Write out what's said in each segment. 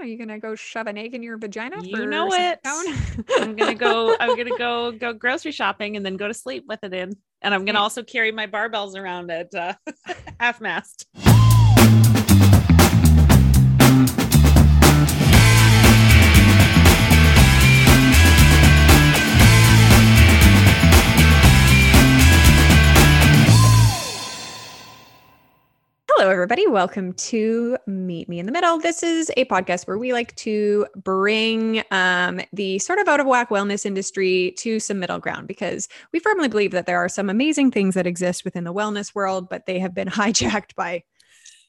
Are you gonna go shove an egg in your vagina? You know it. I'm gonna go. I'm gonna go go grocery shopping and then go to sleep with it in. And I'm gonna also carry my barbells around at uh, half mast. Hello, everybody. Welcome to Meet Me in the Middle. This is a podcast where we like to bring um, the sort of out of whack wellness industry to some middle ground because we firmly believe that there are some amazing things that exist within the wellness world, but they have been hijacked by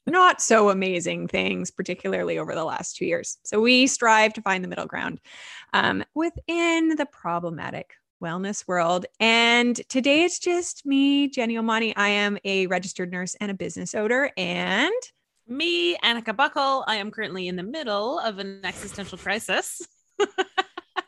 not so amazing things, particularly over the last two years. So we strive to find the middle ground um, within the problematic wellness world. And today it's just me, Jenny Omani. I am a registered nurse and a business owner. And Me, Annika Buckle. I am currently in the middle of an existential crisis.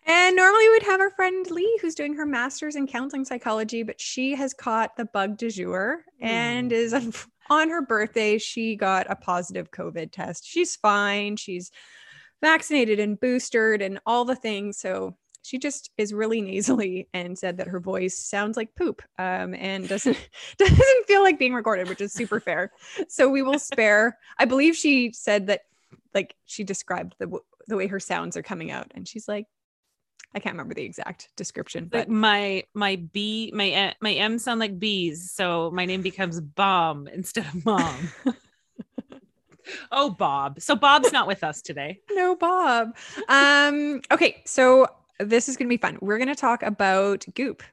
and normally we'd have our friend Lee, who's doing her master's in counseling psychology, but she has caught the bug du jour and Hmm. is on her birthday. She got a positive COVID test. She's fine. She's vaccinated and boosted and all the things. So she just is really nasally and said that her voice sounds like poop um, and doesn't doesn't feel like being recorded, which is super fair. So we will spare. I believe she said that like she described the the way her sounds are coming out, and she's like, I can't remember the exact description, Like but my my B my uh, my M sound like bees, so my name becomes Bomb instead of Mom. oh, Bob. So Bob's not with us today. no Bob. Um, okay, so this is gonna be fun. We're gonna talk about goop.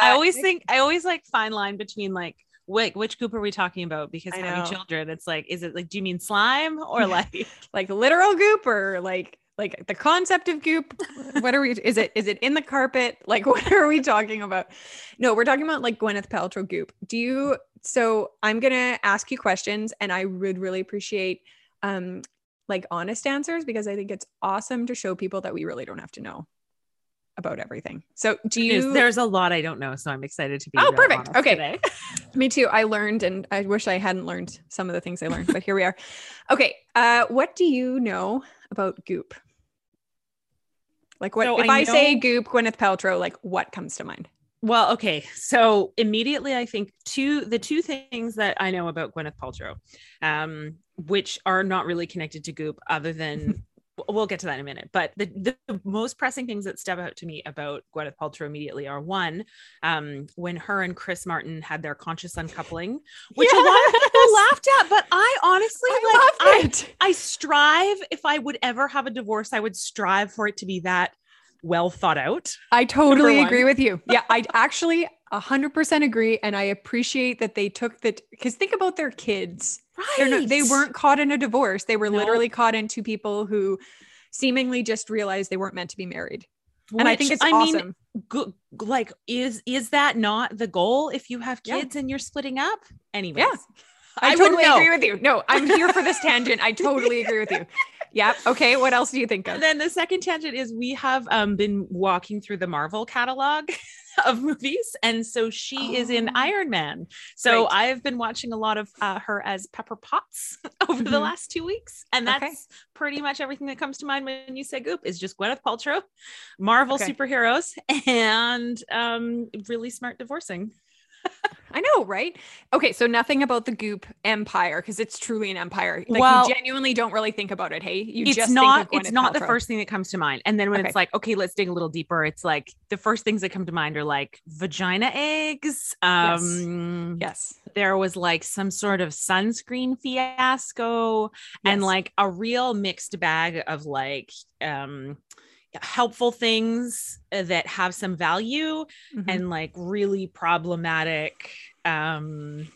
I Uh, always think I always like fine line between like which, which goop are we talking about? Because I having know. children, it's like, is it like, do you mean slime or like like literal goop or like like the concept of goop what are we is it is it in the carpet like what are we talking about no we're talking about like gwyneth paltrow goop do you so i'm gonna ask you questions and i would really appreciate um like honest answers because i think it's awesome to show people that we really don't have to know about everything so do you there's a lot I don't know, so I'm excited to be. Oh, perfect. Okay. me too i learned and i wish i hadn't learned some of the things i learned but here we are okay uh what do you know about goop like what So if I I, say goop gwyneth paltrow like what comes to mind Well, okay. So immediately, I think two the two things that I know about Gwyneth Paltrow, um, which are not really connected to Goop, other than we'll get to that in a minute. But the, the most pressing things that step out to me about Gwyneth Paltrow immediately are one, um, when her and Chris Martin had their conscious uncoupling, which a lot of people laughed at, but I honestly i like, loved I- it! I strive if I would ever have a divorce, I would strive for it to be that well thought out. i totally agree with you. Yeah i actually 100% agree and i appreciate that they took the because think about their kids Right. Not, they weren't caught in a divorce they were No. literally caught in two people who seemingly just realized they weren't meant to be married and i think it's I mean, awesome like is is that not the goal if you have Yeah. kids and you're splitting up anyways Yeah. I, I totally agree with you. No, I'm here for this tangent. I totally agree with you. Yep. Okay. What else do you think of? and then the second tangent is we have um been walking through the marvel catalog of movies and so she is in Oh. iron man so i've been watching a lot of uh, her as pepper potts over the Mhm. last two weeks and that's Okay. pretty much everything that comes to mind when you say goop is just gwyneth paltrow marvel Okay. superheroes and um really smart divorcing I know, right? Okay. So nothing about the Goop empire because it's truly an empire. Like Well- you genuinely don't really think about it. Hey, you it's just not it's not the first thing that comes to mind and then when Okay. it's like okay let's dig a little deeper it's like the first things that come to mind are like vagina eggs um Yes. there was like some sort of sunscreen fiasco and like a real mixed bag of like um helpful things that have some value Mhm. and like really problematic um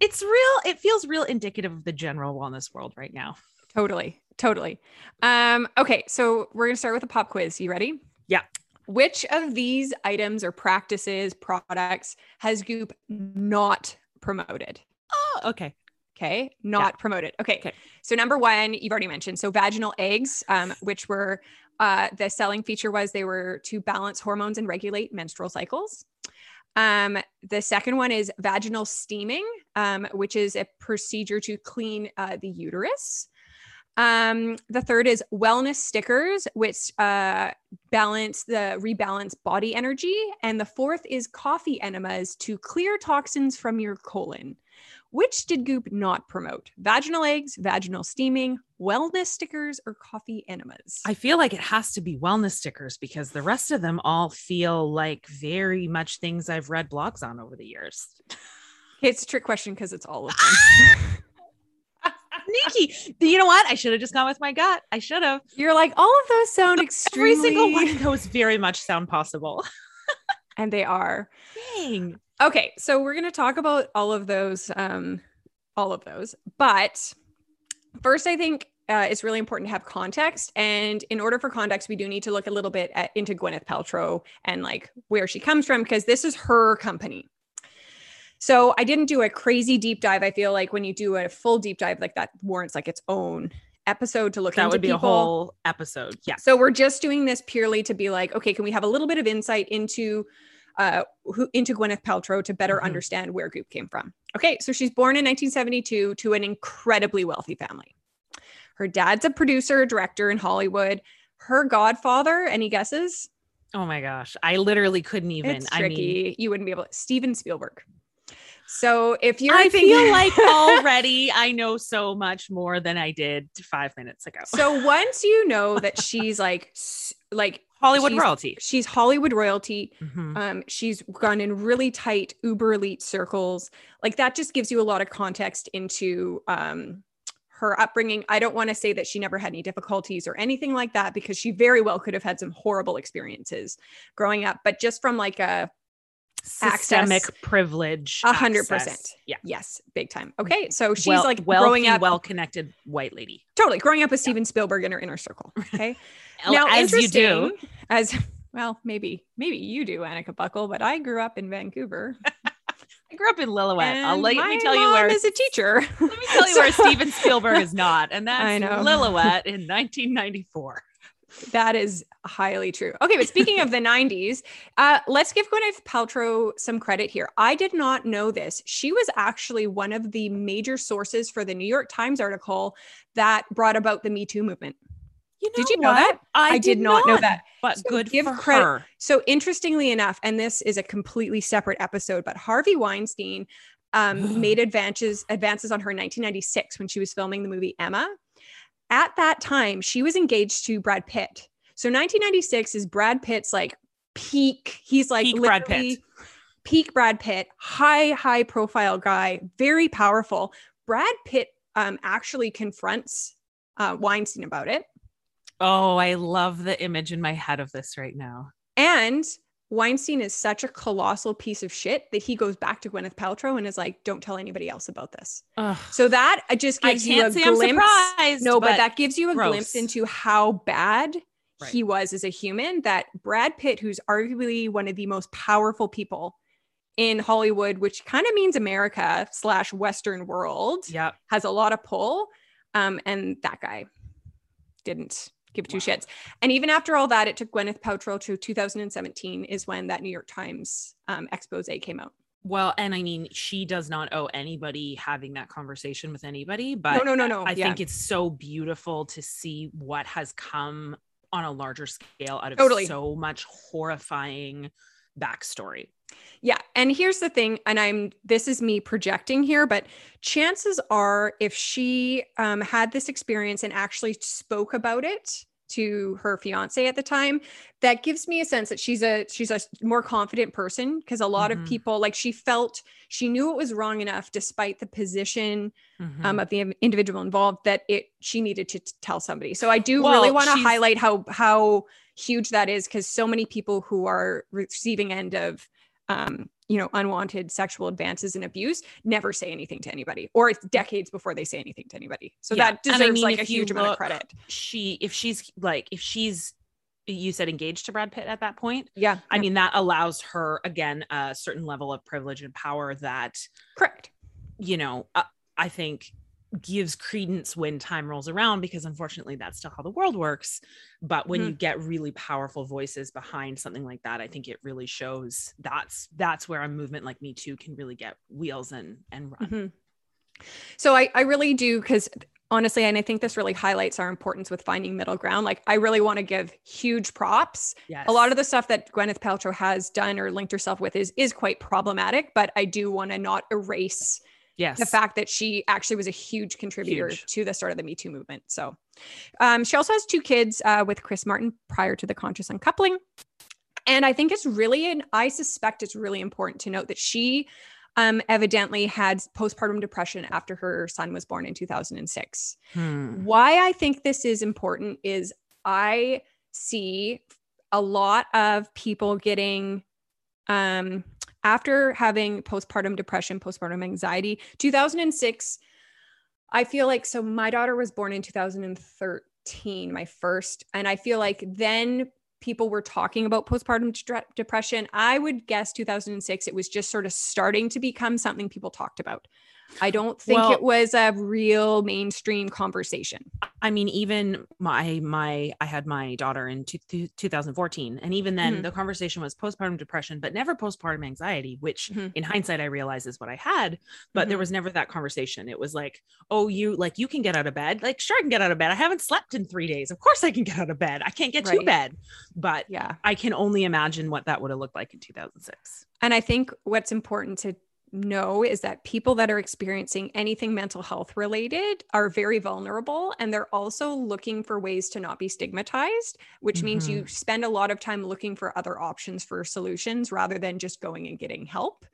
it's real it feels real indicative of the general wellness world right now totally, totally. Um. Okay. So we're gonna start with a pop quiz. You ready? Yeah. Which of these items or practices, products has Goop not promoted? oh okay Okay, not promoted. Okay. Okay. So number one, you've already mentioned. So vaginal eggs, um, which were uh, the selling feature was they were to balance hormones and regulate menstrual cycles. Um, the second one is vaginal steaming, um, which is a procedure to clean uh, the uterus. Um, the third is wellness stickers, which uh, balance the rebalance body energy. And the fourth is coffee enemas to clear toxins from your colon. Which did Goop not promote? Vaginal eggs, vaginal steaming, wellness stickers, or coffee enemas? I feel like it has to be wellness stickers because the rest of them all feel like very much things I've read blogs on over the years. It's a trick question because it's all of them. Sneaky. You know what? I should have just gone with my gut. I should have. You're like, all of those sound extremely. Every single one of those very much sound possible. and they are. Dang. Okay, so we're going to talk about all of those, um, all of those. But first, I think uh, it's really important to have context. And in order for context, we do need to look a little bit at, into Gwyneth Paltrow and like where she comes from, because this is her company. So I didn't do a crazy deep dive. I feel like when you do a full deep dive like that warrants like its own episode to look that would be people. a whole episode. Yeah. So we're just doing this purely to be like, okay, can we have a little bit of insight into uh who into Gwyneth Paltrow to better Mhm. understand where Goop came from? Okay, so she's born in 1972 to an incredibly wealthy family. Her dad's a producer, a director in Hollywood. Her godfather, any guesses? Oh my gosh. I literally couldn't even. it's I tricky. mean, you wouldn't be able to. Steven Spielberg. So if you're I thinking, feel like already I know so much more than I did five minutes ago. so once you know that she's like like Hollywood she's- royalty. she's Hollywood royalty, Mhm. um, she's gone in really tight uber elite circles. Like that just gives you a lot of context into um her upbringing. I don't want to say that she never had any difficulties or anything like that because she very well could have had some horrible experiences growing up, but just from like a Systemic access- privilege. A hundred percent. Yeah. yes, big time. Okay, so she's well, like wealthy, growing up well-connected white lady. totally growing up with Steven Spielberg in her inner circle. Okay. now, as you do. As well, maybe maybe you do, Annika Buckle, but I grew up in Vancouver. I grew up in Lillooet. I'll let me tell you where. is a teacher. let me tell you where Steven Spielberg is not, and that's I know. Lillooet in 1994. That is highly true. Okay, but speaking of the 90s, uh, let's give Gwyneth Paltrow some credit here. I did not know this. She was actually one of the major sources for the New York Times article that brought about the Me Too movement. You Did you know that? I, did not know that. But So good give for credit- her. So interestingly enough, and this is a completely separate episode, but Harvey Weinstein um, made advances advances on her in 1996 when she was filming the movie Emma. At that time, she was engaged to Brad Pitt. So 1996 is Brad Pitt's like peak. He's like Peak Brad Pitt. peak Brad Pitt, high high profile guy, very powerful. Brad Pitt um, actually confronts uh, Weinstein about it. Oh, I love the image in my head of this right now. And Weinstein is such a colossal piece of shit that he goes back to Gwyneth Paltrow and is like, "Don't tell anybody else about this." Ugh. So that uh, just gives you a can't say I'm glimpse. surprised. no, but, that gives you a gross. glimpse into how bad Right. he was as a human. That Brad Pitt, who's arguably one of the most powerful people in Hollywood, which kind of means America slash Western world, Yep. has a lot of pull. Um, and that guy didn't give two shits. And even after all that, it took Gwyneth Paltrow to 2017 is when that New York Times um, expose came out. Well, and I mean, she does not owe anybody having that conversation with anybody, but no, no, no, no. I yeah. think it's so beautiful to see what has come on a larger scale out of Totally. so much horrifying backstory. Yeah. And here's the thing, and I'm this is me projecting here, but chances are if she um, had this experience and actually spoke about it to her fiance at the time, that gives me a sense that she's a she's a more confident person because a lot Mhm. of people like she felt she knew it was wrong enough despite the position Mhm. um, of the individual involved that it she needed to t- tell somebody. So I do Well, really want to highlight how how huge that is because so many people who are receiving end of um, you know unwanted sexual advances and abuse never say anything to anybody, or it's decades before they say anything to anybody. So Yeah, that and I deserves mean, like a huge amount of credit. she, if she's like, if she's, you said engaged to Brad Pitt at that point. Yeah, I mean, that allows her again a certain level of privilege and power that correct. you know, uh, I think gives credence when time rolls around because unfortunately that's still how the world works. But when Mhm. you get really powerful voices behind something like that, I think it really shows that's that's where a movement like Me Too can really get wheels and and run. Mhm. So I, I really do because honestly, and I think this really highlights our importance with finding middle ground. Like, I really want to give huge props. Yes. A lot of the stuff that Gwyneth Paltrow has done or linked herself with is is quite problematic, but I do want to not erase yes. the fact that she actually was a huge contributor Huge. to the start of the Me Too movement. So, um, she also has two kids uh, with Chris Martin prior to the conscious uncoupling. And I think it's really, and I suspect it's really important to note that she um, evidently had postpartum depression after her son was born in 2006. Hmm. Why I think this is important is I see a lot of people getting um after having postpartum depression, postpartum anxiety. 2006 I feel like so my daughter was born in 2013, my first, and I feel like then people were talking about postpartum dre- depression. I would guess 2006 it was just sort of starting to become something people talked about. I don't think Well- it was a real mainstream conversation. I mean, even my my I had my daughter in two, two- 2014, and even then Mhm. the conversation was postpartum depression, but never postpartum anxiety, which Mhm. in hindsight I realize is what I had. But there Mhm. was never that conversation. It was like, oh, you like you can get out of bed. Like, sure, I can get out of bed. I haven't slept in three days. Of course, I can get out of bed. I can't get to bed, but Yeah. I can only imagine what that would have looked like in 2006. And I think what's important to know is that people that are experiencing anything mental health related are very vulnerable and they're also looking for ways to not be stigmatized, which means you mm-hmm. spend a lot of time looking for other options for solutions rather than just going and getting help.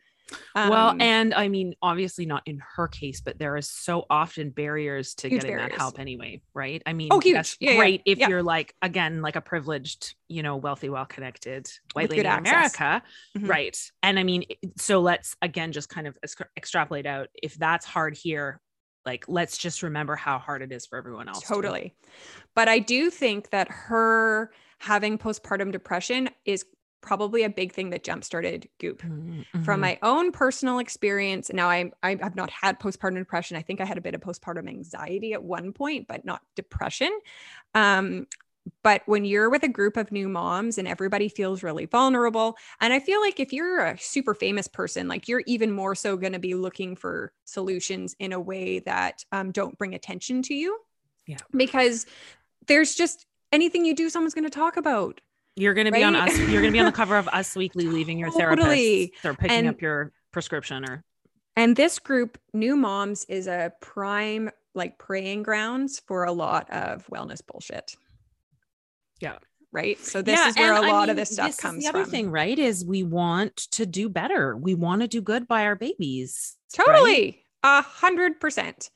Well, Um, and I mean, obviously not in her case, but there is so often barriers to getting barriers. that help anyway, right? I mean, Oh, huge. that's Yeah, yeah, great if yeah. you're like again like a privileged, you know, wealthy, well-connected white With lady in. America, Mhm. right? And I mean, so let's again just kind of extrapolate out if that's hard here. Like, let's just remember how hard it is for everyone else. too. Totally. But I do think that her having postpartum depression is probably a big thing that jump started Goop. Mhm, From mhm. my own personal experience, now I, I have not had postpartum depression. I think I had a bit of postpartum anxiety at one point, but not depression. Um, but when you're with a group of new moms and everybody feels really vulnerable, and I feel like if you're a super famous person, like you're even more so going to be looking for solutions in a way that um, don't bring attention to you. Yeah. Because there's just anything you do, someone's going to talk about. You're gonna be on us. You're gonna be on the cover of Us Weekly, leaving your Totally. therapist or picking And- up your prescription or And this group, New Moms, is a prime like praying grounds for a lot of wellness bullshit. Yeah. Right. So this Yeah, is where a and I lot mean, of this stuff is comes the other from. thing, right? Is we want to do better. We want to do good by our babies. Totally. A hundred percent.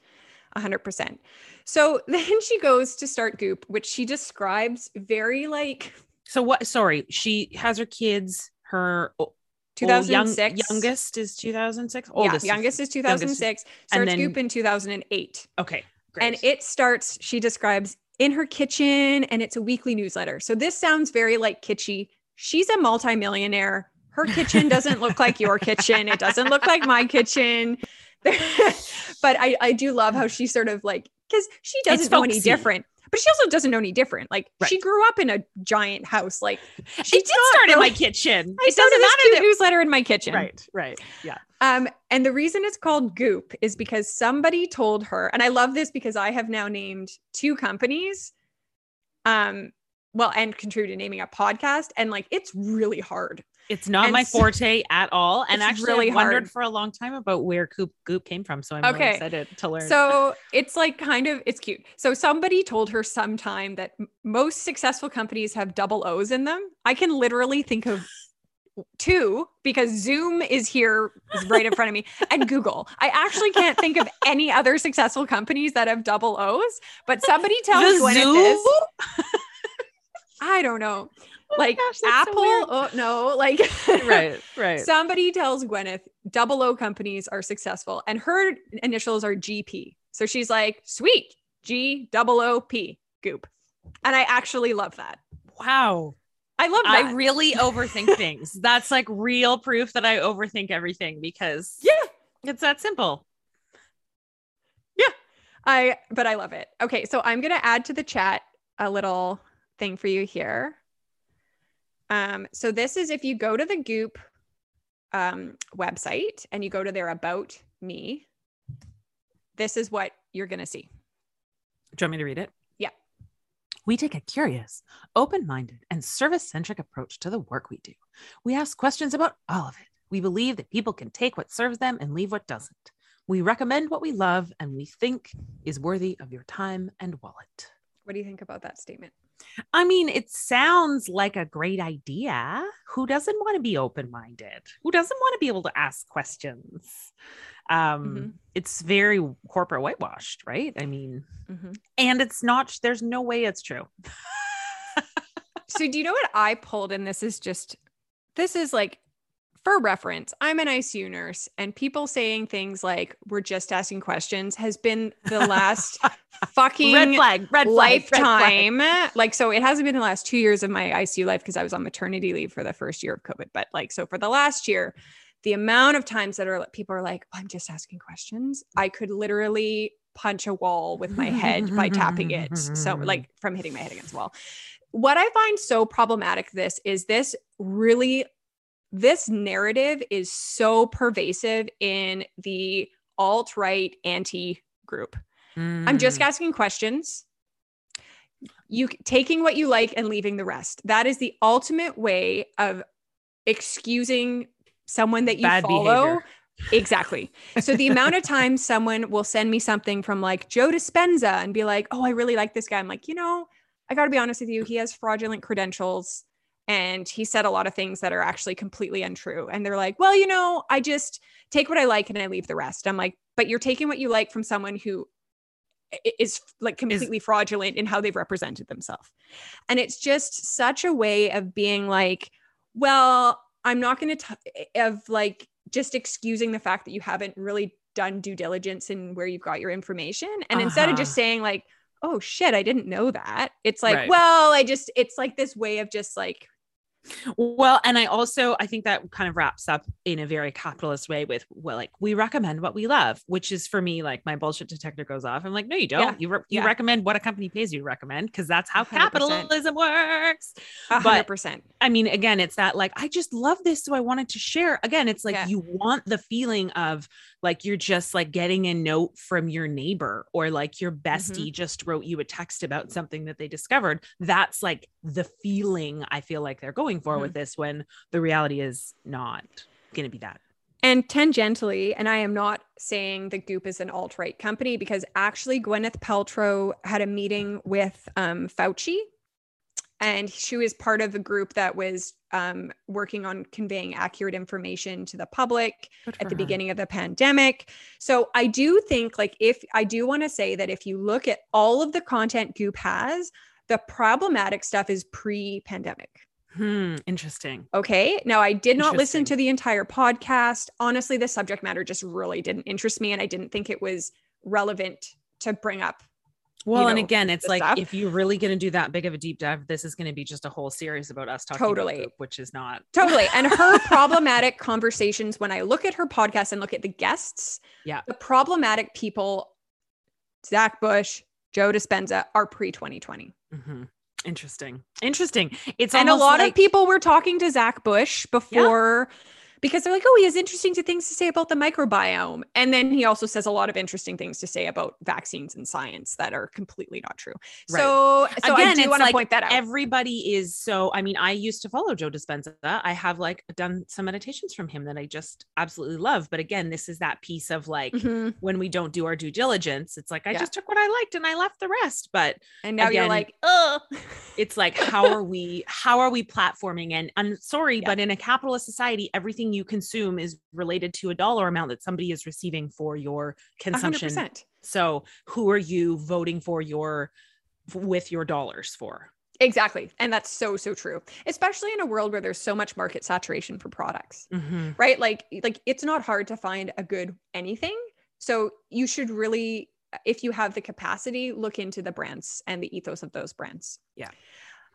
A hundred percent. So then she goes to start Goop, which she describes very like So what? Sorry, she has her kids. Her o- old young- 2006. youngest is 2006. yeah, youngest is 2006. and Starts then- Goop in 2008. Okay, great. And it starts, she describes in her kitchen, and it's a weekly newsletter. So this sounds very like kitschy. She's a multimillionaire. Her kitchen doesn't look like your kitchen. It doesn't look like my kitchen. but I, I do love how she sort of like, because she doesn't know any different. But she also doesn't know any different. Like Right. she grew up in a giant house. Like she did start in my kitchen. I It started doesn't this matter cute that- newsletter in my kitchen. Right, right, yeah. Um, and the reason it's called Goop is because somebody told her, and I love this because I have now named two companies. Um, well, and contributed to naming a podcast, and like it's really hard. It's not And my forte at all. And actually, really I've wondered hard. for a long time about where coop Goop came from. So I'm really excited to learn. So it's like kind of it's cute. So somebody told her sometime that most successful companies have double O's in them. I can literally think of two because Zoom is here is right in front of me and Google. I actually can't think of any other successful companies that have double O's, but somebody tells The Gwyneth Zoo? this. I don't know. Oh like gosh, that's so Apple, oh no, like right, right. Somebody tells Gwyneth double O companies are successful, and her initials are GP. So she's like, sweet, G double O P, goop. And I actually love that. wow. I love that. I really overthink things. That's like real proof that I overthink everything because yeah, it's that simple. Yeah. I, but I love it. Okay. So I'm going to add to the chat a little thing for you here. Um, so this is if you go to the Goop um, website and you go to their About Me, this is what you're going to see. Do you want me to read it? Yeah. We take a curious, open minded, and service centric approach to the work we do. We ask questions about all of it. We believe that people can take what serves them and leave what doesn't. We recommend what we love and we think is worthy of your time and wallet. What do you think about that statement? I mean, it sounds like a great idea. Who doesn't want to be open minded? Who doesn't want to be able to ask questions? Um, Mhm. It's very corporate whitewashed, right? I mean, Mhm. and it's not, there's no way it's true. So do you know what I pulled? And this is just this is like for reference, I'm an ICU nurse, and people saying things like "we're just asking questions" has been the last fucking red flag, red flag, red flag. lifetime. Like, so it hasn't been the last two years of my ICU life because I was on maternity leave for the first year of COVID. But like, so for the last year, the amount of times that are people are like, I'm just asking questions. I could literally punch a wall with my head by tapping it. So like from hitting my head against the wall. What I find so problematic this is this really this narrative is so pervasive in the alt-right anti group. I'm just Mm. asking questions. You taking what you like and leaving the rest. That is the ultimate way of excusing someone that you Bad follow. behavior. Exactly. So the amount of times someone will send me something from like Joe Dispenza and be like, "Oh, I really like this guy." I'm like, "You know, I got to be honest with you, he has fraudulent credentials and he said a lot of things that are actually completely untrue." And they're like, "Well, you know, I just take what I like and I leave the rest." I'm like, "But you're taking what you like from someone who is like completely fraudulent in how they've represented themselves." And it's just such a way of being like, "Well, I'm not going to of like just excusing the fact that you haven't really done due diligence in where you've got your information and instead of just Uh-huh. saying like oh shit i didn't know that it's like Right. well i just it's like this way of just like Well, and I also I think that kind of wraps up in a very capitalist way with well, like we recommend what we love, which is for me like my bullshit detector goes off. I'm like, no, you don't. Yeah, You re- you yeah. recommend what a company pays you to recommend because that's how 100%. capitalism works. But- 100% I mean, again, it's that like I just love this, so I wanted to share. Again, it's like Yeah. you want the feeling of like you're just like getting a note from your neighbor or like your bestie just wrote you a text about something that they discovered. That's like the feeling I feel like they're going for with this when the reality is not going to be that. and tangentially and i am not saying the goop is an alt-right company because actually gwyneth paltrow had a meeting with um, fauci and she was part of a group that was um, working on conveying accurate information to the public at the beginning of the pandemic. So I do think like if I do want to say that if you look at all of the content Goop has, the problematic stuff is pre-pandemic. Hmm, interesting. Okay. Now I did not listen to the entire podcast. Honestly, the subject matter just really didn't interest me and I didn't think it was relevant to bring up. Well, and know, again, it's like stuff. if you're really going to do that big of a deep dive, this is going to be just a whole series about us talking Totally. about Goop, which is not Totally. And her problematic conversations, when I look at her podcast and look at the guests, Yeah. the problematic people, Zach Bush, Joe Dispenza, are pre 2020. Mhm. Interesting. Interesting. It's And a lot like- of people were talking to Zach Bush before because they're like, oh, he has interesting things to say about the microbiome. And then he also says a lot of interesting things to say about vaccines and science that are completely not true. Right. So, so I do want to like point that out. everybody is so i mean i used to follow joe dispenza i have like done some meditations from him that i just absolutely love but again this is that piece of like Mhm. when we don't do our due diligence it's like i Yeah. just took what i liked and i left the rest but And now you're like, oh, it's like how are we how are we platforming and i'm sorry Yeah. but in a capitalist society everything you consume is related to a dollar amount that somebody is receiving for your consumption 100%. so who are you voting for your with your dollars for Exactly. And that's so, so true, especially in a world where there's so much market saturation for products, Mhm. right? Like, like it's not hard to find a good anything. So you should really, if you have the capacity, look into the brands and the ethos of those brands. Yeah.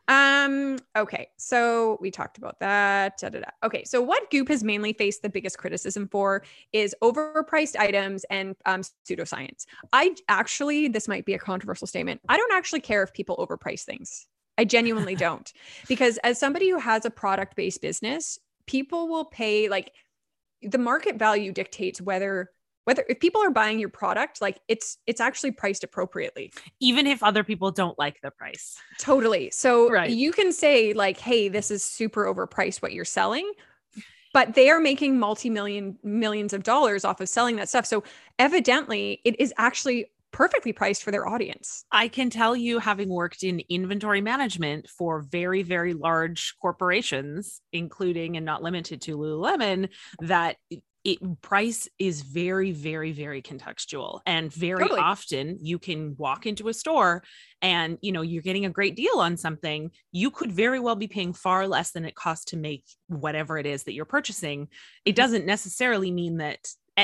Um, okay. So we talked about that. Da, da, da. Okay. So what Goop has mainly faced the biggest criticism for is overpriced items and um, pseudoscience. I actually, this might be a controversial statement. I don't actually care if people overprice things. I genuinely don't. Because as somebody who has a product based business, people will pay like the market value dictates whether whether if people are buying your product, like it's it's actually priced appropriately. Even if other people don't like the price. Totally. So Right. you can say like, "Hey, this is super overpriced what you're selling." But they are making multi-million millions of dollars off of selling that stuff. So evidently, it is actually perfectly priced for their audience. I can tell you, having worked in inventory management for very, very large corporations, including and not limited to Lululemon, that it- price is very, very, very contextual. And very Totally. often you can walk into a store and you know you're getting a great deal on something. You could very well be paying far less than it costs to make whatever it is that you're purchasing. It mm-hmm. doesn't necessarily mean that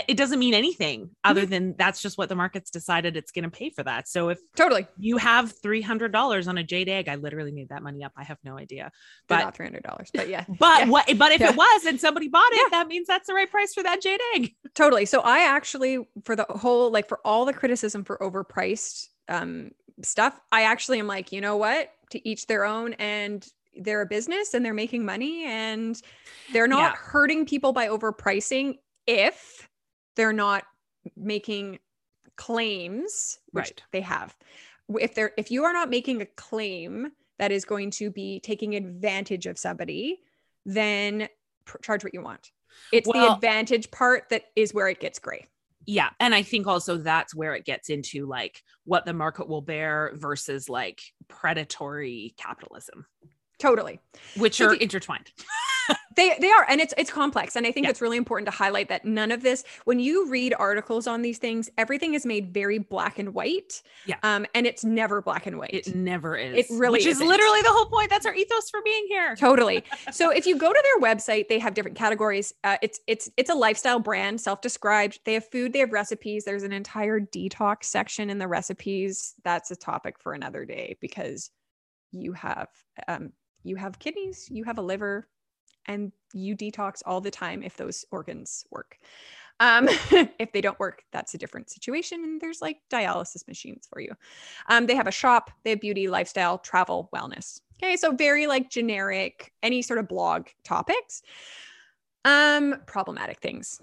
it doesn't mean anything other than that's just what the market's decided it's going to pay for that. So if Totally. you have $300 on a jade egg i literally made that money up i have no idea They're But- not $300, but yeah. but Yeah. what but if Yeah. it was and somebody bought it Yeah. that means that's the right price for that jade egg Totally. So I actually, for the whole, like for all the criticism for overpriced um, stuff, I actually am like, you know what? To each their own, and they're a business and they're making money, and they're not hurting people by overpricing if they're not making claims, which Right. they have. If they're if you are not making a claim that is going to be taking advantage of somebody, then pr- charge what you want. It's the advantage part that is where it gets gray. yeah and i think also that's where it gets into like what the market will bear versus like predatory capitalism Totally. which So are do- intertwined They they are and it's it's complex and I think Yeah. it's really important to highlight that none of this when you read articles on these things everything is made very black and white. Yeah. Um and it's never black and white. it never is It really which is isn't. literally the whole point that's our ethos for being here totally so if you go to their website they have different categories uh, it's it's it's a lifestyle brand self-described they have food they have recipes there's an entire detox section in the recipes that's a topic for another day because you have um you have kidneys you have a liver and you detox all the time if those organs work. Um if they don't work that's a different situation and there's like dialysis machines for you. Um they have a shop they have beauty lifestyle travel wellness. Okay so very like generic any sort of blog topics. Um problematic things.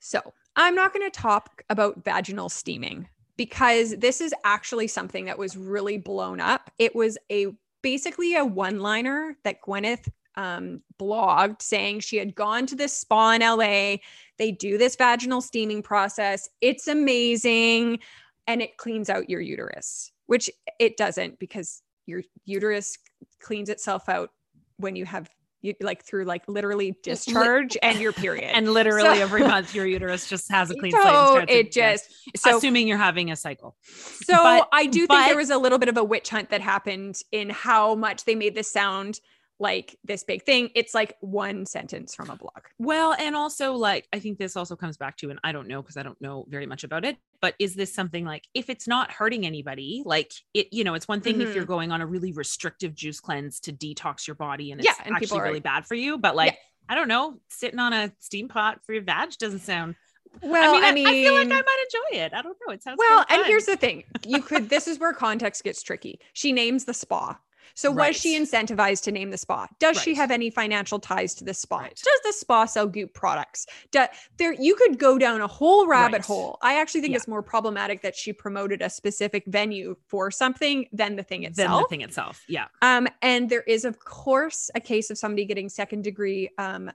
So i'm not going to talk about vaginal steaming because this is actually something that was really blown up. It was a basically a one liner that gwyneth um, blogged saying she had gone to this spa in LA. They do this vaginal steaming process. It's amazing. And it cleans out your uterus, which it doesn't because your uterus cleans itself out when you have you like through like literally discharge and your period. and literally So- every month your uterus just has a clean slate so starts it just so assuming you're having a cycle so but- I do think there was a little bit of a witch hunt that happened in how much they made this sound like this big thing. It's like one sentence from a blog. Well, and also like I think this also comes back to, and I don't know because I don't know very much about it, but is this something like if it's not hurting anybody, like it, you know, it's one thing if Mm-hmm. you're going on a really restrictive juice cleanse to detox your body and it's Yeah, and actually are- really bad for you, but like I don't know, sitting on a steam pot for your vag doesn't sound. Well, I mean, I, I feel like I might enjoy it. I don't know. It sounds Well, and here's the thing. You could this is where context gets tricky. She names the spa. So Right. was she incentivized to name the spa? Does she have any financial ties to the spa? Right. Does the spa sell goop products? Do, there you could go down a whole rabbit Right. hole. I actually think Yeah. it's more problematic that she promoted a specific venue for something than the thing itself. Than the thing itself. Yeah. Um, and there is, of course, a case of somebody getting second degree um,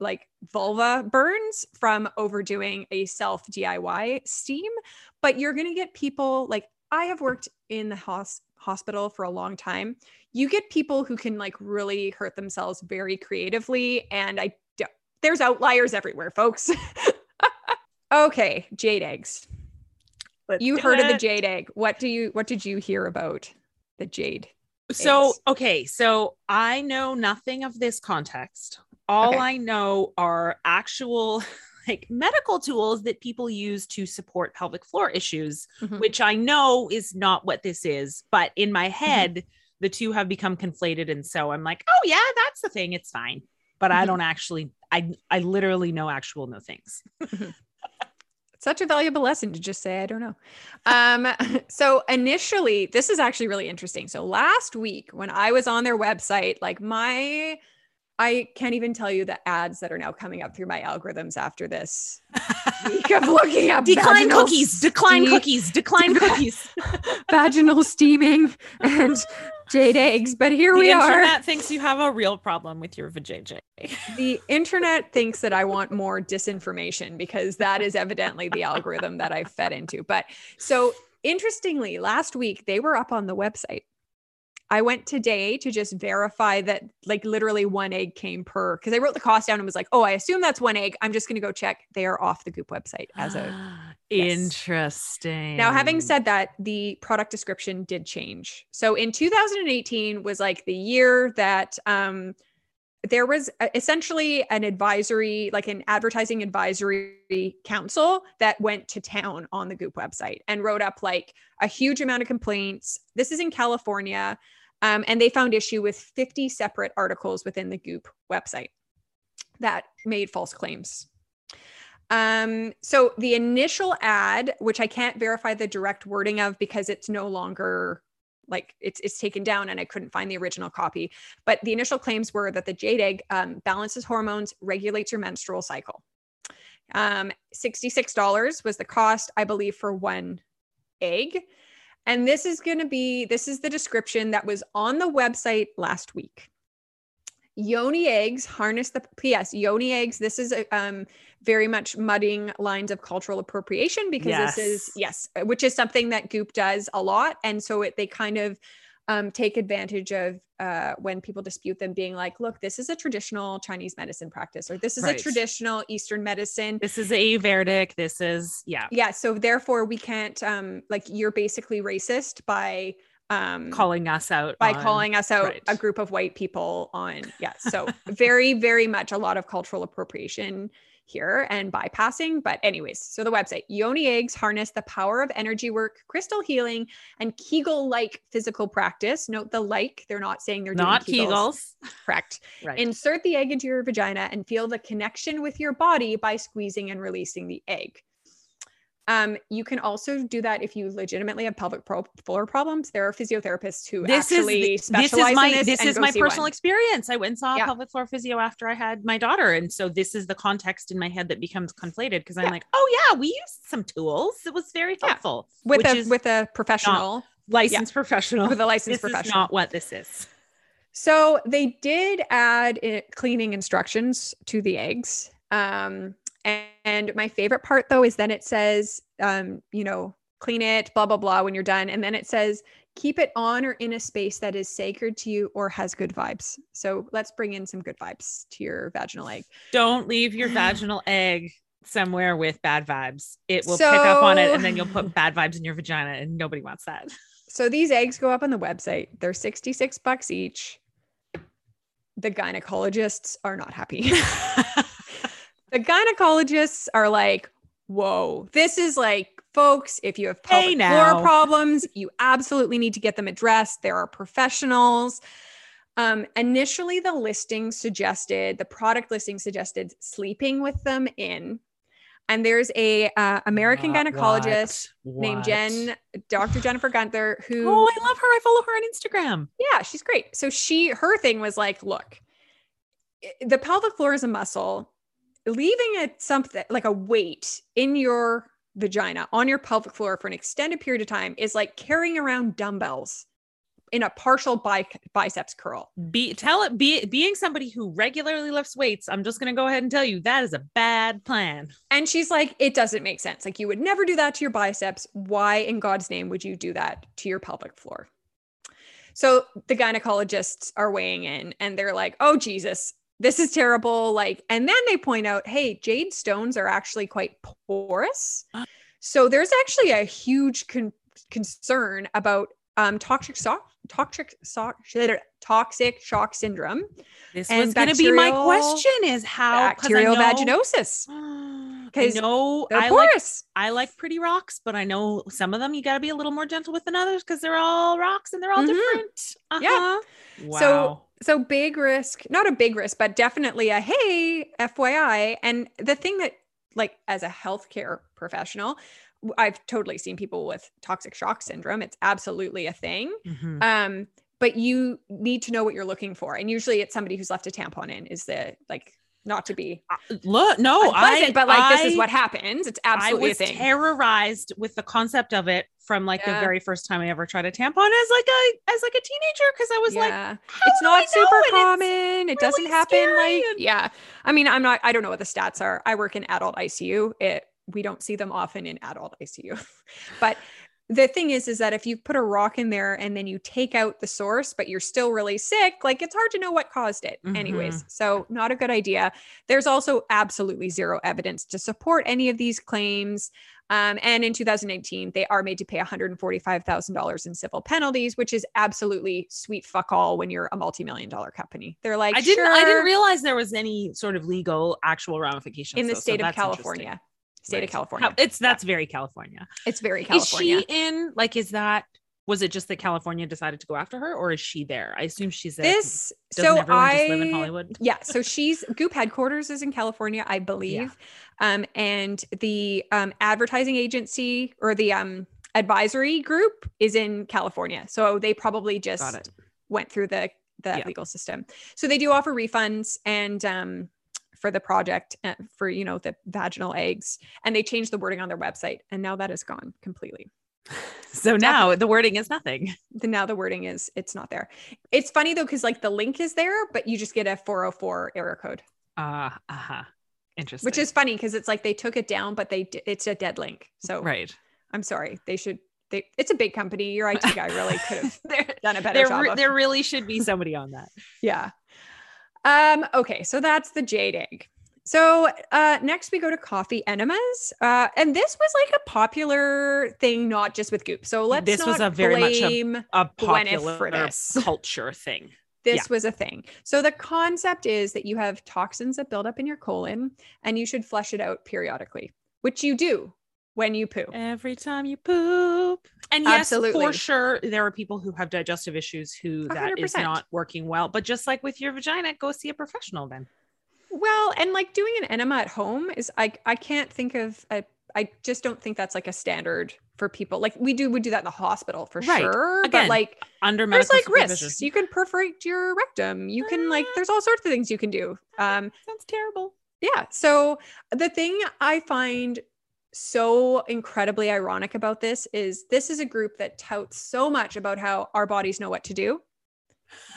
like vulva burns from overdoing a self DIY steam. But you're going to get people like I have worked in the hos- hospital for a long time. You get people who can like really hurt themselves very creatively. And I, there's outliers everywhere, folks. okay, jade eggs. Let's You heard of the jade egg. What do you, what did you hear about the jade? So, eggs. okay, so I know nothing of this context. All Okay. I know are actual like medical tools that people use to support pelvic floor issues, Mhm. which I know is not what this is, but in my Mm-hmm. head the two have become conflated and so I'm like, "Oh yeah, that's the thing, it's fine." But I Mhm. don't actually I I literally know actual no things. such a valuable lesson to just say i don't know um so initially this is actually really interesting so last week when i was on their website like my I can't even tell you the ads that are now coming up through my algorithms after this week of looking at decline vaginal cookies, decline cookies, decline cookies. vaginal steaming and jade eggs. But here the we are. The internet thinks you have a real problem with your vajayjay. The internet thinks that I want more disinformation because that is evidently the algorithm that I've fed into. But so interestingly, last week they were up on the website. I went today to just verify that like literally one egg came per because I wrote the cost down and was like, oh, I assume that's one egg. I'm just gonna go check. They are off the Goop website as of Yes. Interesting. now. Having said that, the product description did change. So in 2018 was like the year that um there was uh, essentially an advisory, like an advertising advisory council that went to town on the Goop website and wrote up like a huge amount of complaints. This is in California. Um, and they found issue with 50 separate articles within the Goop website that made false claims. Um, so the initial ad, which I can't verify the direct wording of because it's no longer like it's it's taken down and I couldn't find the original copy. But the initial claims were that the jade egg um, balances hormones, regulates your menstrual cycle. Um, $66 was the cost, I believe, for one egg. And this is going to be this is the description that was on the website last week. Yoni eggs harness the PS. Yoni eggs. This is a, um, very much mudding lines of cultural appropriation because this is yes, which is something that Goop does a lot, and so it, they kind of um, take advantage of uh, when people dispute them, being like, "Look, this is a traditional Chinese medicine practice, or this is Right. a traditional Eastern medicine." This is a Verdict. This is yeah. Yeah, so therefore we can't um, like you're basically racist by um, Calling us out by on- calling us out right. a group of white people on yeah so very very much a lot of cultural appropriation here and bypassing but anyways so the website yoni eggs harness the power of energy work crystal healing and kegel like physical practice note the like they're not saying they're not doing Kegels. correct Right. insert the egg into your vagina and feel the connection with your body by squeezing and releasing the egg um, you can also do that if you legitimately have pelvic pro- floor problems. There are physiotherapists who this is actually this specialize is my in this. this is my personal one. experience. I went and saw Yeah. a pelvic floor physio after I had my daughter, and so this is the context in my head that becomes conflated because I'm Yeah. like, oh yeah, we used some tools. It was very Yeah. helpful with which a is with a professional licensed professional. with a licensed this is professional. not what this is. So they did add cleaning instructions to the eggs. Um, and, and my favorite part though is then it says, um, you know, clean it, blah, blah, blah, when you're done. And then it says, keep it on or in a space that is sacred to you or has good vibes. So let's bring in some good vibes to your vaginal egg. Don't leave your vaginal egg somewhere with bad vibes. It will pick up on it, and then you'll put bad vibes in your vagina, and nobody wants that. So these eggs go up on the website. They're 66 bucks each. The gynecologists are not happy. the gynecologists are like, whoa, this is like, folks, if you have Hey pelvic now. floor problems, you absolutely need to get them addressed. There are professionals. Um, initially, the listing suggested, the product listing suggested sleeping with them in. And there's a uh, American What- gynecologist what- named? Jen, Dr. Jennifer Gunter, who Oh, I love her. I follow her on Instagram. yeah, she's great. So she her thing was like, look, the pelvic floor is a muscle. Leaving it something like a weight in your vagina on your pelvic floor for an extended period of time is like carrying around dumbbells in a partial bi- biceps curl. Be tell it be being somebody who regularly lifts weights. I'm just gonna go ahead and tell you that is a bad plan. And she's like, it doesn't make sense. Like, you would never do that to your biceps. Why in God's name would you do that to your pelvic floor? So the gynecologists are weighing in and they're like, oh, Jesus, this is terrible. Like, and then they point out, hey, jade stones are actually quite porous. Uh. So there's actually a huge con- concern about um, toxic shock, toxic shock, toxic shock syndrome, This And was gonna be my question: is how bacterial know- vaginosis. I 'Cause know They're I like. I like pretty rocks, but I know some of them you got to be a little more gentle with than others because they're all rocks and they're all Mhm. different. Yeah. Uh-huh. Wow. So so big risk, not a big risk, but definitely a hey, FYI. And the thing that, like, as a healthcare professional, I've totally seen people with toxic shock syndrome. It's absolutely a thing. Mhm. Um, but you need to know what you're looking for. And usually it's somebody who's left a tampon in is the like not to be look no I but like I, this is what happens. It's absolutely I was a thing. terrorized with the concept of it from like Yeah. the very first time I ever tried a tampon as like a as like a teenager because I was like yeah. how it's not super common. It doesn't really happen like and- yeah. I mean, I'm not I don't know what the stats are. I work in adult ICU. It we don't see them often in adult ICU. but the thing is is that if you put a rock in there and then you take out the source but you're still really sick, like it's hard to know what caused it anyways. So not a good idea. There's also absolutely zero evidence to support any of these claims. Um, and in 2019, they are made to pay $145,000 in civil penalties, which is absolutely sweet fuck all when you're a multi-million dollar company. They're like, I didn't I didn't realize there was any sort of legal actual ramifications in the though, so state of. California. State Right. of California. How- It's that's very California. It's very California. Is she in like is that was it just that California decided to go after her or is she there? I assume she's there. this so I live in Hollywood? yeah so she's goop headquarters is in california i believe um and the um advertising agency or the um advisory group is in california so they probably just went through the the Yeah. legal system so they do offer refunds and um for the project for you know the vaginal eggs and they changed the wording on their website and now that is gone completely So now the wording is nothing. the now the wording is it's not there it's funny though because like the link is there but you just get a 404 error code Uh uh-huh. Interesting. which is funny because it's like they took it down but they it's a dead link so right. i'm sorry they should they it's a big company your it guy really could have done a better there, job re- there really should be somebody on that. yeah um okay so that's the jade egg so uh next we go to coffee enemas uh and this was like a popular thing not just with goop so let's This not was a very much a- A popular for this. culture thing. this Yeah. was a thing. So the concept is that you have toxins that build up in your colon and you should flush it out periodically, which you do when you poop. Every time you poop. And yes, Absolutely. for sure, there are people who have digestive issues who that is 100%. not working well. But just like with your vagina, go see a professional then. Well, and like doing an enema at home is I I can't think of a I just don't think that's like a standard for people. Like we do would do that in the hospital for Right. sure. Again, but like Under there's medical like supervision. risks. You can perforate your rectum. You can like Uh, there's all sorts of things you can do. Um Sounds terrible. Yeah. So the thing I find so incredibly ironic about this is this is a group that touts so much about how our bodies know what to do,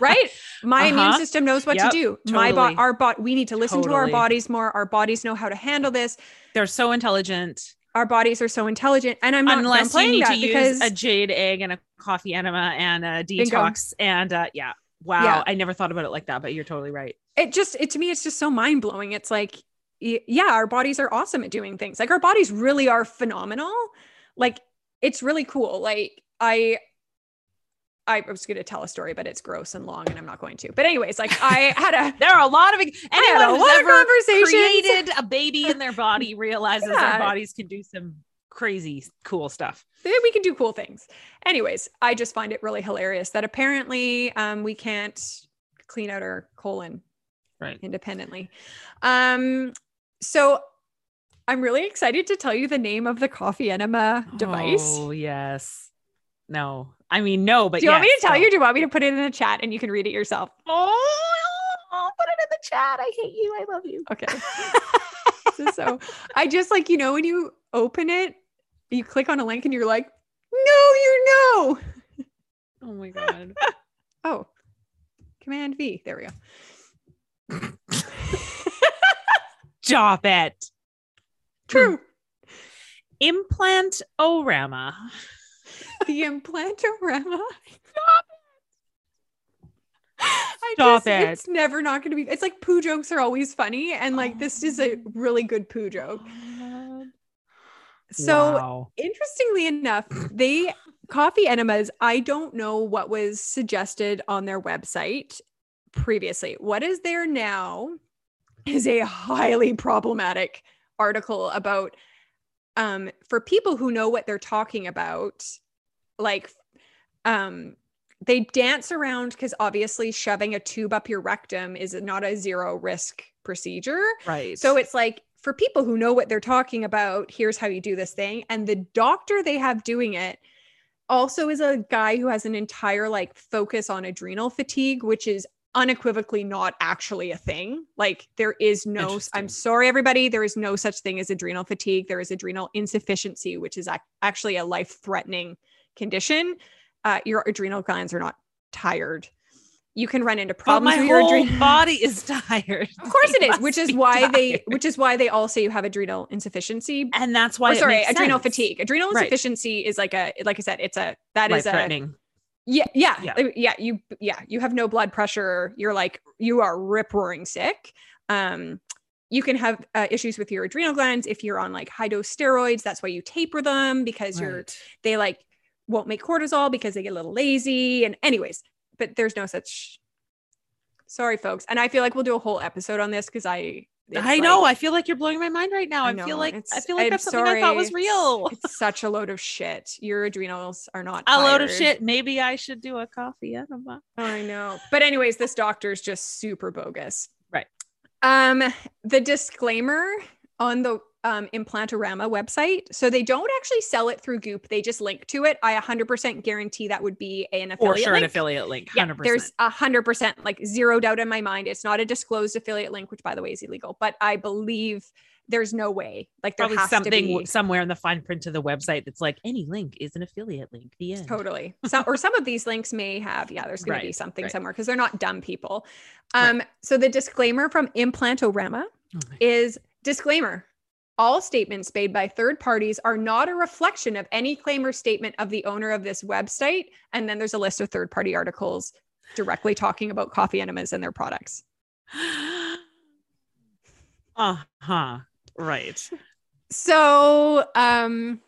right? My immune Uh-huh. system knows what Yep, to do. My totally. body, our bot, we need to listen to our bodies more. Our bodies know how to handle this. They're so intelligent. Our bodies are so intelligent. And I'm not Unless you need that to use because a jade egg and a coffee enema and a Bingo. detox. And uh, yeah. Wow. Yeah. I never thought about it like that, but you're totally right. it just it to me it's just so mind blowing it's like yeah our bodies are awesome at doing things. Like our bodies really are phenomenal. Like it's really cool. Like i i was going to tell a story but it's gross and long and i'm not going to. But anyways like i had a There are a lot of anyone a who's lot ever created a baby in their body realizes Yeah. their bodies can do some crazy cool stuff. we can do cool things. Anyways i just find it really hilarious that apparently um we can't clean out our colon Right. independently. Um so i'm really excited to tell you the name of the coffee enema device Oh yes. No. I mean no, but Do you want me to tell no. you? Do you want me to put it in the chat and you can read it yourself? Oh, put it in the chat. I hate you. I love you. Okay. so, so I just like, you know, when you open it, you click on a link and you're like, no, you know. Oh my god. Oh, Command V. There we go. Stop it. True. Hmm. Implant O'Rama. the Implant O'Rama. I Stop just, it. It's never not going to be. It's like poo jokes are always funny, and like this is a oh, really good poo joke. So Wow. interestingly enough, they coffee enemas, I don't know what was suggested on their website previously. What is there now is a highly problematic article about um for people who know what they're talking about like um they dance around because obviously shoving a tube up your rectum is not a zero risk procedure right. so it's like for people who know what they're talking about, here's how you do this thing. And the doctor they have doing it also is a guy who has an entire like focus on adrenal fatigue, which is unequivocally not actually a thing. Like there is no I'm sorry everybody, there is no such thing as adrenal fatigue. There is adrenal insufficiency, which is ac- actually a life-threatening condition. Uh, your adrenal glands are not tired. You can run into But problems my with your whole adrenal. body is tired. Of course it is, which is why they which is why they all say you have adrenal insufficiency. and that's why Or sorry, adrenal sense. fatigue. Adrenal Right. insufficiency is like a like I said, it's a that is a. yeah, yeah, Yeah. yeah. You, yeah, you have no blood pressure. You're like, you are rip roaring sick. Um, you can have uh, issues with your adrenal glands if you're on like high dose steroids. That's why you taper them because you're they like won't make cortisol because they get a little lazy. And anyways, but there's no such. Sorry, folks, and I feel like we'll do a whole episode on this because I. I know. like- I feel like you're blowing my mind right now. I, know, feel like I feel like I'm that's something I thought was real. It's such a load of shit. Your adrenals are not A load of shit. Maybe I should do a coffee enema. I know. But anyways, this doctor is just super bogus. Right. Um the disclaimer on the um Implant O'Rama website. So they don't actually sell it through Goop. They just link to it. I 100% guarantee that would be an affiliate For sure, an link. affiliate link. Yeah, 100%. there's hundred percent, like zero doubt in my mind. It's not a disclosed affiliate link, which by the way is illegal. But I believe there's no way. Like there probably has something to be. somewhere in the fine print of the website that's like any link is an affiliate link. The end. Totally. Some or some of these links may have, yeah, there's going to be something right. somewhere because they're not dumb people. Right. Um, so the disclaimer from Implant O'Rama Oh is disclaimer. All statements made by third parties are not a reflection of any claim or statement of the owner of this website. And then there's a list of third party articles directly talking about coffee enemas and their products. uh huh. Right. So, um,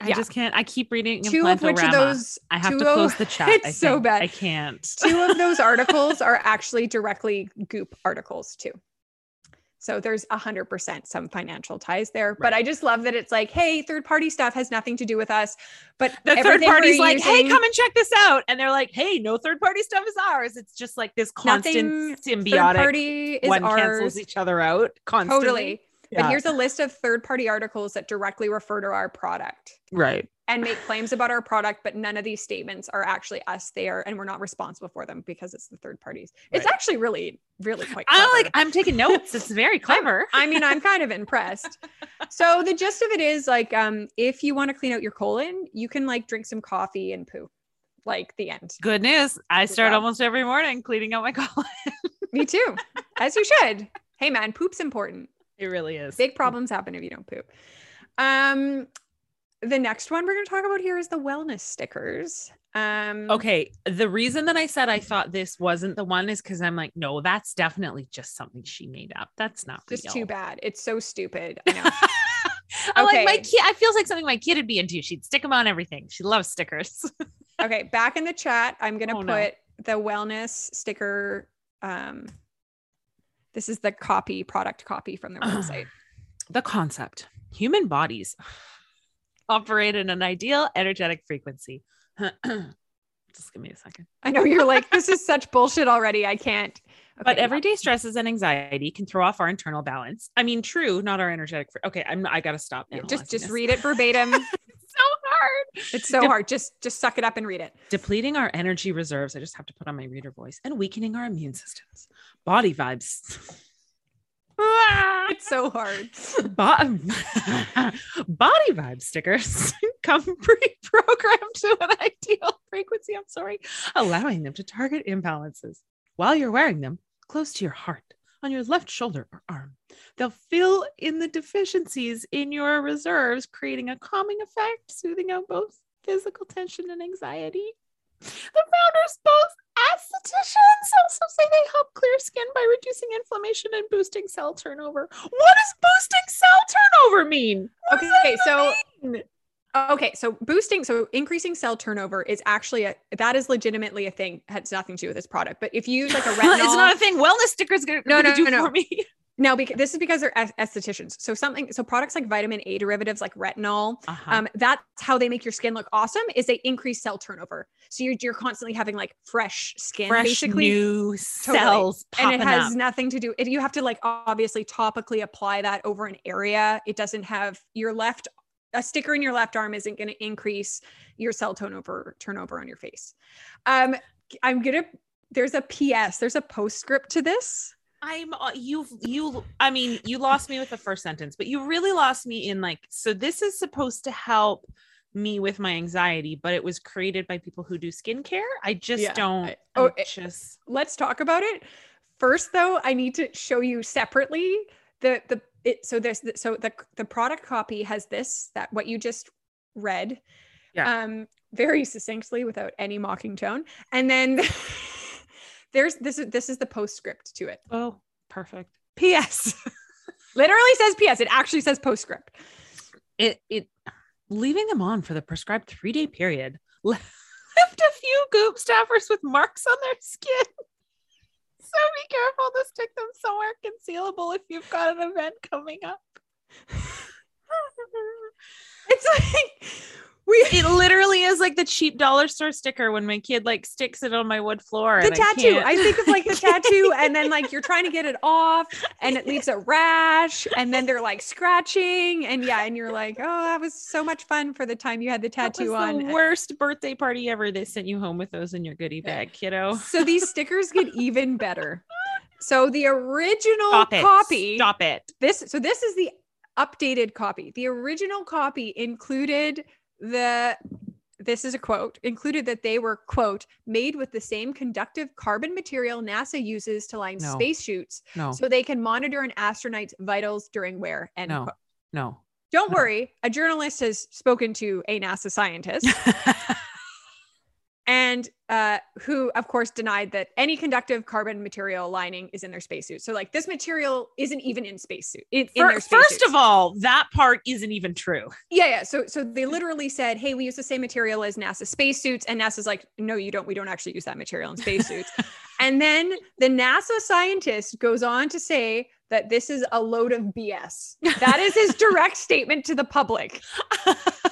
I Yeah. just can't. I keep reading. two of which of those, I have to of- close the chat. It's so bad. I can't. two of those articles are actually directly goop articles too so there's a hundred percent some financial ties there but i just love that it's like hey third party stuff has nothing to do with us but the third party's like, hey, come and check this out. And they're like, hey, no third party stuff is ours. It's just like this constant Nothing third symbiotic. party is One ours cancels each other out constantly. totally but here's a list of third party articles that directly refer to our product right. And make claims about our product but none of these statements are actually us there and we're not responsible for them because it's the third parties it's actually really really quite I clever. like. I'm taking notes. It's very clever. I mean, I'm kind of impressed. So the gist of it is like, um, if you want to clean out your colon, you can like drink some coffee and poo, like the end. Good news. I Good start job. almost every morning cleaning out my colon. Me too, as you should. Hey man, poop's important. It really is. Big problems happen if you don't poop. Um, the next one we're going to talk about here is the wellness stickers. Um, Okay. The reason that I said I thought this wasn't the one is because I'm like, no, that's definitely just something she made up. That's not just real. too bad. It's so stupid. I know. I'm like my kid. I feels like something my kid would be into. She'd stick them on everything. She loves stickers. okay, back in the chat, I'm going to Oh, put no. the wellness sticker. Um, this is the copy, product copy from their website. the concept: human bodies operate in an ideal energetic frequency. Just give me a second. I know you're like, this is such bullshit already. I can't. But Okay, everyday stresses and anxiety can throw off our internal balance. I mean, true, not our energetic. Fr- okay, I'm. I gotta stop. yeah, just just this. read it verbatim. It's so hard. It's so Dep- hard. Just just suck it up and read it. depleting our energy reserves. I just have to put on my reader voice and weakening our immune systems. Body vibes. It's so hard. Bo- body vibe stickers come pre-programmed to an ideal frequency. I'm sorry, allowing them to target imbalances. While you're wearing them, close to your heart, on your left shoulder or arm, they'll fill in the deficiencies in your reserves, creating a calming effect, soothing out both physical tension and anxiety. The founders, both estheticians, also say they help clear skin by reducing inflammation and boosting cell turnover. What does boosting cell turnover mean? What Okay, so mean? okay, so boosting, so increasing cell turnover is actually a that is legitimately a thing. Has nothing to do with this product. But if you use like a retinol, it's not a thing. Wellness stickers gonna, No, no, do no, no. for me. No, because this is because they're estheticians. So something, so products like vitamin A derivatives like retinol, Uh-huh. um, that's how they make your skin look awesome. Is they increase cell turnover. So you're you're constantly having like fresh skin, Fresh basically. new cells and it has up. nothing to do it, you have to like obviously topically apply that over an area it doesn't have you're left a sticker in your left arm isn't going to increase your cell turnover turnover on your face. Um, I'm gonna. There's a PS. There's a postscript to this. I'm uh, you you I mean you lost me with the first sentence, but you really lost me in like so this is supposed to help me with my anxiety, but it was created by people who do skincare. I just Yeah, don't I- oh, it- just Let's talk about it. First, though, I need to show you separately the the it. So there's the, so the the product copy has this that what you just read, Yeah. um, very succinctly without any mocking tone, and then there's this is this is the postscript to it. oh perfect. P.S. Literally says PS. It actually says postscript. it it leaving them on for the prescribed three day period left a few goop staffers with marks on their skin. So be careful to stick them somewhere concealable if you've got an event coming up. It's like it literally is like the cheap dollar store sticker when my kid like sticks it on my wood floor. the and I tattoo. can't- I, think of like the tattoo, and then like you're trying to get it off, and it leaves a rash, and then they're like scratching, and yeah, and you're like, oh, that was so much fun for the time you had the That tattoo was on. the worst birthday party ever. They sent you home with those in your goodie bag, kiddo. So these stickers get even better. So the original Stop copy, Stop it. this so this is the updated copy. The original copy included the this is a quote included that they were quote made with the same conductive carbon material NASA uses to line No. space shoots No, so they can monitor an astronaut's vitals during wear. End no, quote. no. Don't no. worry, a journalist has spoken to a NASA scientist and uh, who, of course, denied that any conductive carbon material lining is in their spacesuit. So, like, this material isn't even in spacesuit. In, in their First of all, that part isn't even true. Yeah, yeah. So so they literally said, "Hey, we use the same material as NASA spacesuits," and NASA's like, "No, you don't. We don't actually use that material in spacesuits." and then the NASA scientist goes on to say that this is a load of BS. That is his direct statement to the public.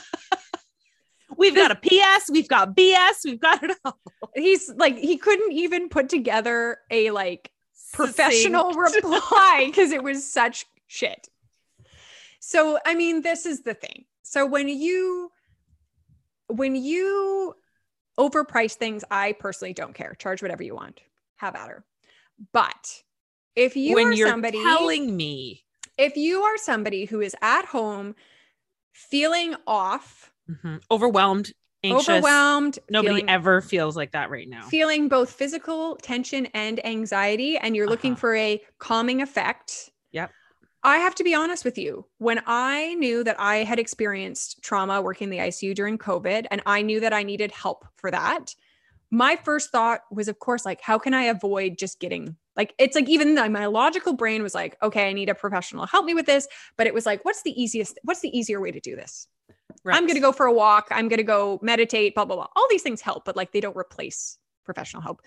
We've got a PS, we've got BS, we've got it all. He's like, he couldn't even put together a like professional reply because it was such shit. So, I mean, this is the thing. So when you when you overprice things, I personally don't care. Charge whatever you want. Have at her. But if you when are you're somebody telling me, if you are somebody who is at home feeling off, Mhm. overwhelmed, anxious, overwhelmed, nobody feeling, ever feels like that right now. feeling both physical tension and anxiety, and you're looking Uh-huh. for a calming effect. Yep. I have to be honest with you. When I knew that I had experienced trauma working in the ICU during COVID, and I knew that I needed help for that, my first thought was, of course, like, how can I avoid just getting like, it's like even though my logical brain was like, okay, I need a professional to help me with this. But it was like, what's the easiest, what's the easier way to do this? I'm going to go for a walk. I'm going to go meditate, blah, blah, blah. All these things help, but like they don't replace professional help.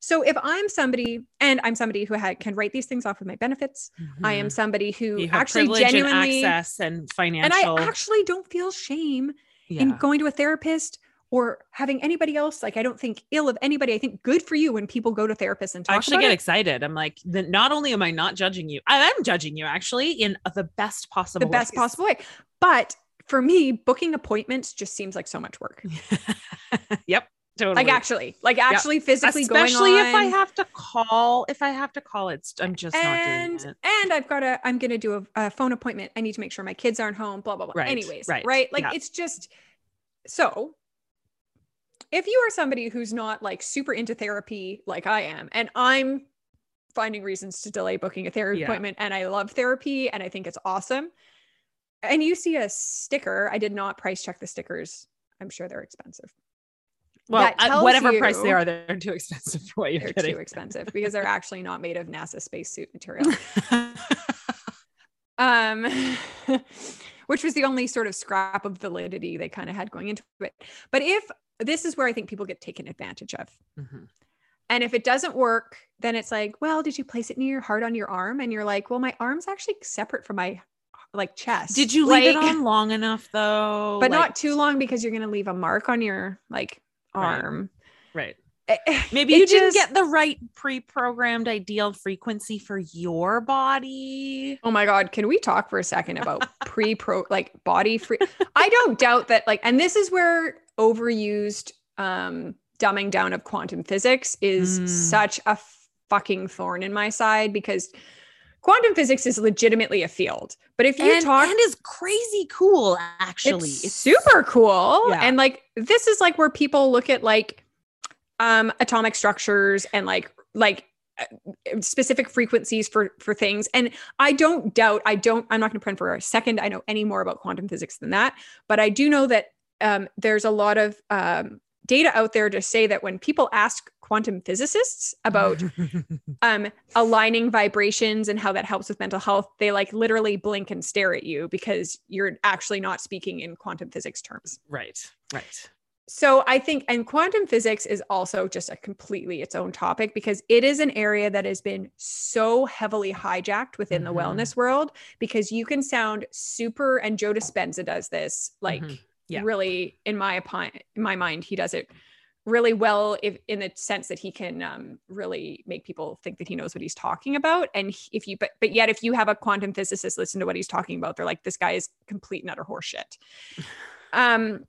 So if I'm somebody and I'm somebody who had, can write these things off of my benefits, I am Mhm. somebody who actually genuinely, and, access and financial. And I actually don't feel shame yeah. in going to a therapist or having anybody else. Like I don't think ill of anybody. I think good for you when people go to therapists and talk I actually get it. excited. I'm like, the, not only am I not judging you, I am judging you actually in the best possible the best ways. possible way. But for me, booking appointments just seems like so much work. yep, totally. Like actually, like actually physically especially if I have to call. If I have to call, it's I'm just and not doing it. and I've got to I'm going to do a, a phone appointment. I need to make sure my kids aren't home. Blah blah blah. Right, Anyways, right, right? Like yeah. it's just so. If you are somebody who's not like super into therapy like I am, and I'm finding reasons to delay booking a therapy Yeah. appointment, and I love therapy and I think it's awesome, and you see a sticker, I did not price check the stickers. I'm sure they're expensive. Well, uh, whatever price they are, they're too expensive for what you're They're getting. too expensive because they're actually not made of NASA spacesuit material. um which was the only sort of scrap of validity they kind of had going into it but if this is where i think people get taken advantage of Mhm. and if it doesn't work then it's like well did you place it near your heart on your arm and you're like well my arm's actually separate from my like chest Did you leave it on long enough though? but Like- not too long because you're going to leave a mark on your like Right. arm right. Maybe it you didn't get the right pre-programmed ideal frequency for your body. Oh my god, can we talk for a second about pre-pro like body free? I don't doubt that like and this is where overused um dumbing down of quantum physics is Mm. such a fucking thorn in my side because quantum physics is legitimately a field. But if you and, talk and is crazy cool actually. it's, super cool Yeah. and like this is like where people look at like um atomic structures and like like uh, specific frequencies for for things and i don't doubt i don't i'm not going to pretend for a second i know any more about quantum physics than that but i do know that um there's a lot of um data out there to say that when people ask quantum physicists about um aligning vibrations and how that helps with mental health they like literally blink and stare at you because you're actually not speaking in quantum physics terms right. Right. so i think and quantum physics is also just a completely its own topic because it is an area that has been so heavily hijacked within the Mhm. wellness world because you can sound super and joe dispenza does this like Mhm. Yeah. really in my opinion in my mind he does it really well if in the sense that he can um, really make people think that he knows what he's talking about. And if you but but yet if you have a quantum physicist listen to what he's talking about they're like this guy is complete and utter horseshit. Um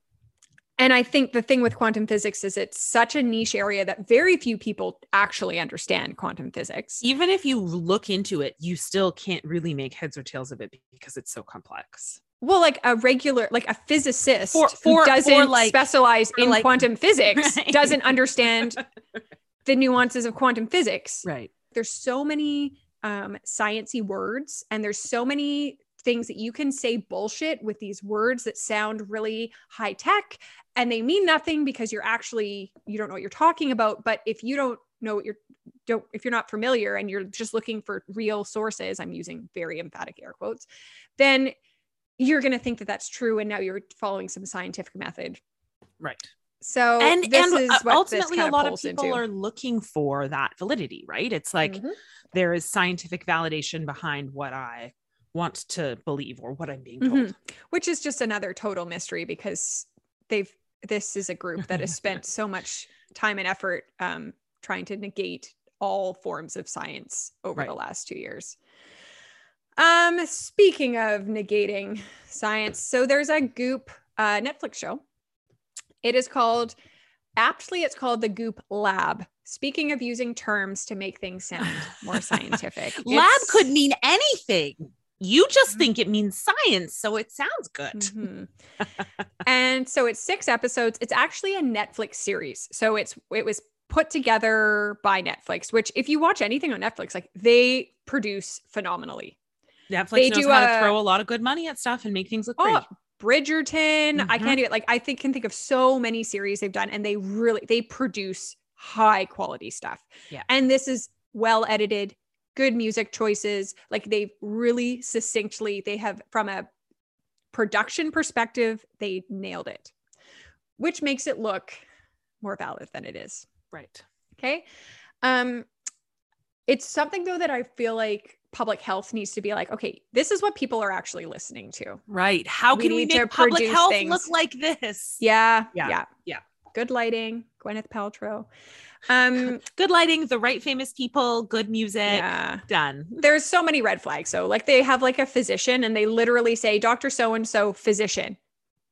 and i think the thing with quantum physics is it's such a niche area that very few people actually understand quantum physics. Even if you look into it, you still can't really make heads or tails of it because it's so complex. Well like a regular like a physicist For- who for- for, doesn't like- specialize in like- quantum physics Right. doesn't understand the nuances of quantum physics Right. there's so many um sciency words and there's so many things that you can say bullshit with these words that sound really high tech and they mean nothing because you're actually you don't know what you're talking about but if you don't know what you're don't if you're not familiar and you're just looking for real sources i'm using very emphatic air quotes then you're going to think that that's true and now you're following some scientific method Right. so and this and is uh, what ultimately this a lot of pulls people into. are looking for that validity right it's like Mhm. there is scientific validation behind what i want to believe or what i'm being told Mhm. which is just another total mystery because they've this is a group that has spent so much time and effort um, trying to negate all forms of science over the last two years um speaking of negating science so there's a goop uh, netflix show it is called aptly it's called the goop lab speaking of using terms to make things sound more scientific lab could mean anything you just Mhm. think it means science so it sounds good Mhm. and so it's six episodes. It's actually a Netflix series. So it's it was put together by Netflix, which if you watch anything on Netflix, like they produce phenomenally. Netflix They knows do how a- to throw a lot of good money at stuff and make things look Oh, great Bridgerton. I Mhm. can't even like I think can think of so many series they've done, and they really they produce high quality stuff. Yeah. And this is well edited, good music choices. Like they've really succinctly, they have from a production perspective, they nailed it, which makes it look more valid than it is. right Okay. Um, it's something though that I feel like public health needs to be like, okay, this is what people are actually listening to. right how We can we make public health things. look like this Yeah. Yeah, Yeah. yeah. Good lighting, Gwyneth Paltrow. Um, good lighting the right famous people good music yeah. done There's so many red flags. So, like, they have like a physician and they literally say, Dr. So and so, physician.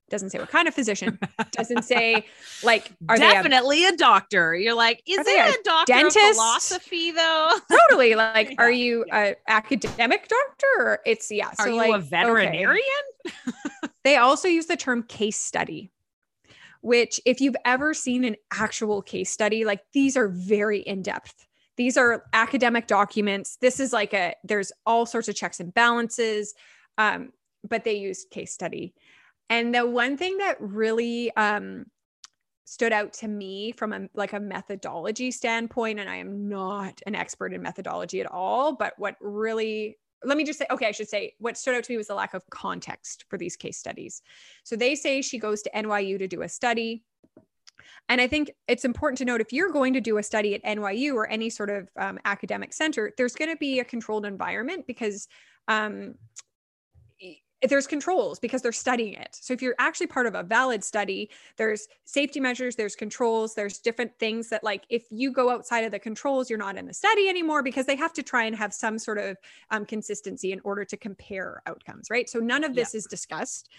Doesn't say what kind of physician. Doesn't say, like, are they a definitely a, doctor. You're like is it a, doctor dentist? of philosophy though? Totally. Like are Yeah, you a academic doctor or it's yeah are so you like a okay. veterinarian? They also use the term case study which if you've ever seen an actual case study like these are very in-depth. These are academic documents. This is like a there's all sorts of checks and balances um, but they use case study and the one thing that really um, stood out to me from a like a methodology standpoint and i am not an expert in methodology at all but what really let me just say okay i should say what stood out to me was the lack of context for these case studies. So they say she goes to nyu to do a study. And i think it's important to note if you're going to do a study at nyu or any sort of um, academic center there's going to be a controlled environment because um, there's controls because they're studying it. So if you're actually part of a valid study, there's safety measures, there's controls, there's different things that like if you go outside of the controls, you're not in the study anymore because they have to try and have some sort of um, consistency in order to compare outcomes, right? So none of this yeah. is discussed.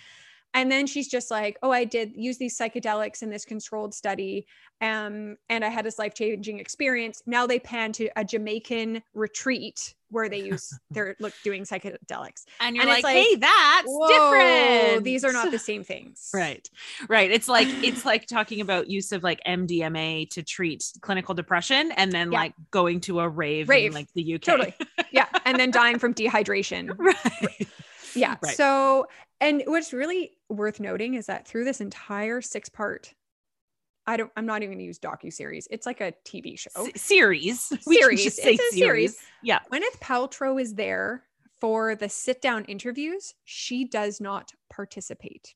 And then she's just like, oh, I did use these psychedelics in this controlled study. Um, and I had this life changing experience. Now they pan to a Jamaican retreat where they use they're look doing psychedelics. And you're and like, like, hey, that's different. These are not the same things. right. Right. It's like it's like talking about use of like MDMA to treat clinical depression and then yeah. like going to a rave, rave. in like the UK. Totally. Yeah. And then dying from dehydration. right. Yeah. Right. So and what's really worth noting is that through this entire six part I don't. I'm not even going to use docu series. It's like a TV show S- series. Series. it's a series. series. Yeah. Gwyneth Paltrow is there for the sit down interviews. She does not participate.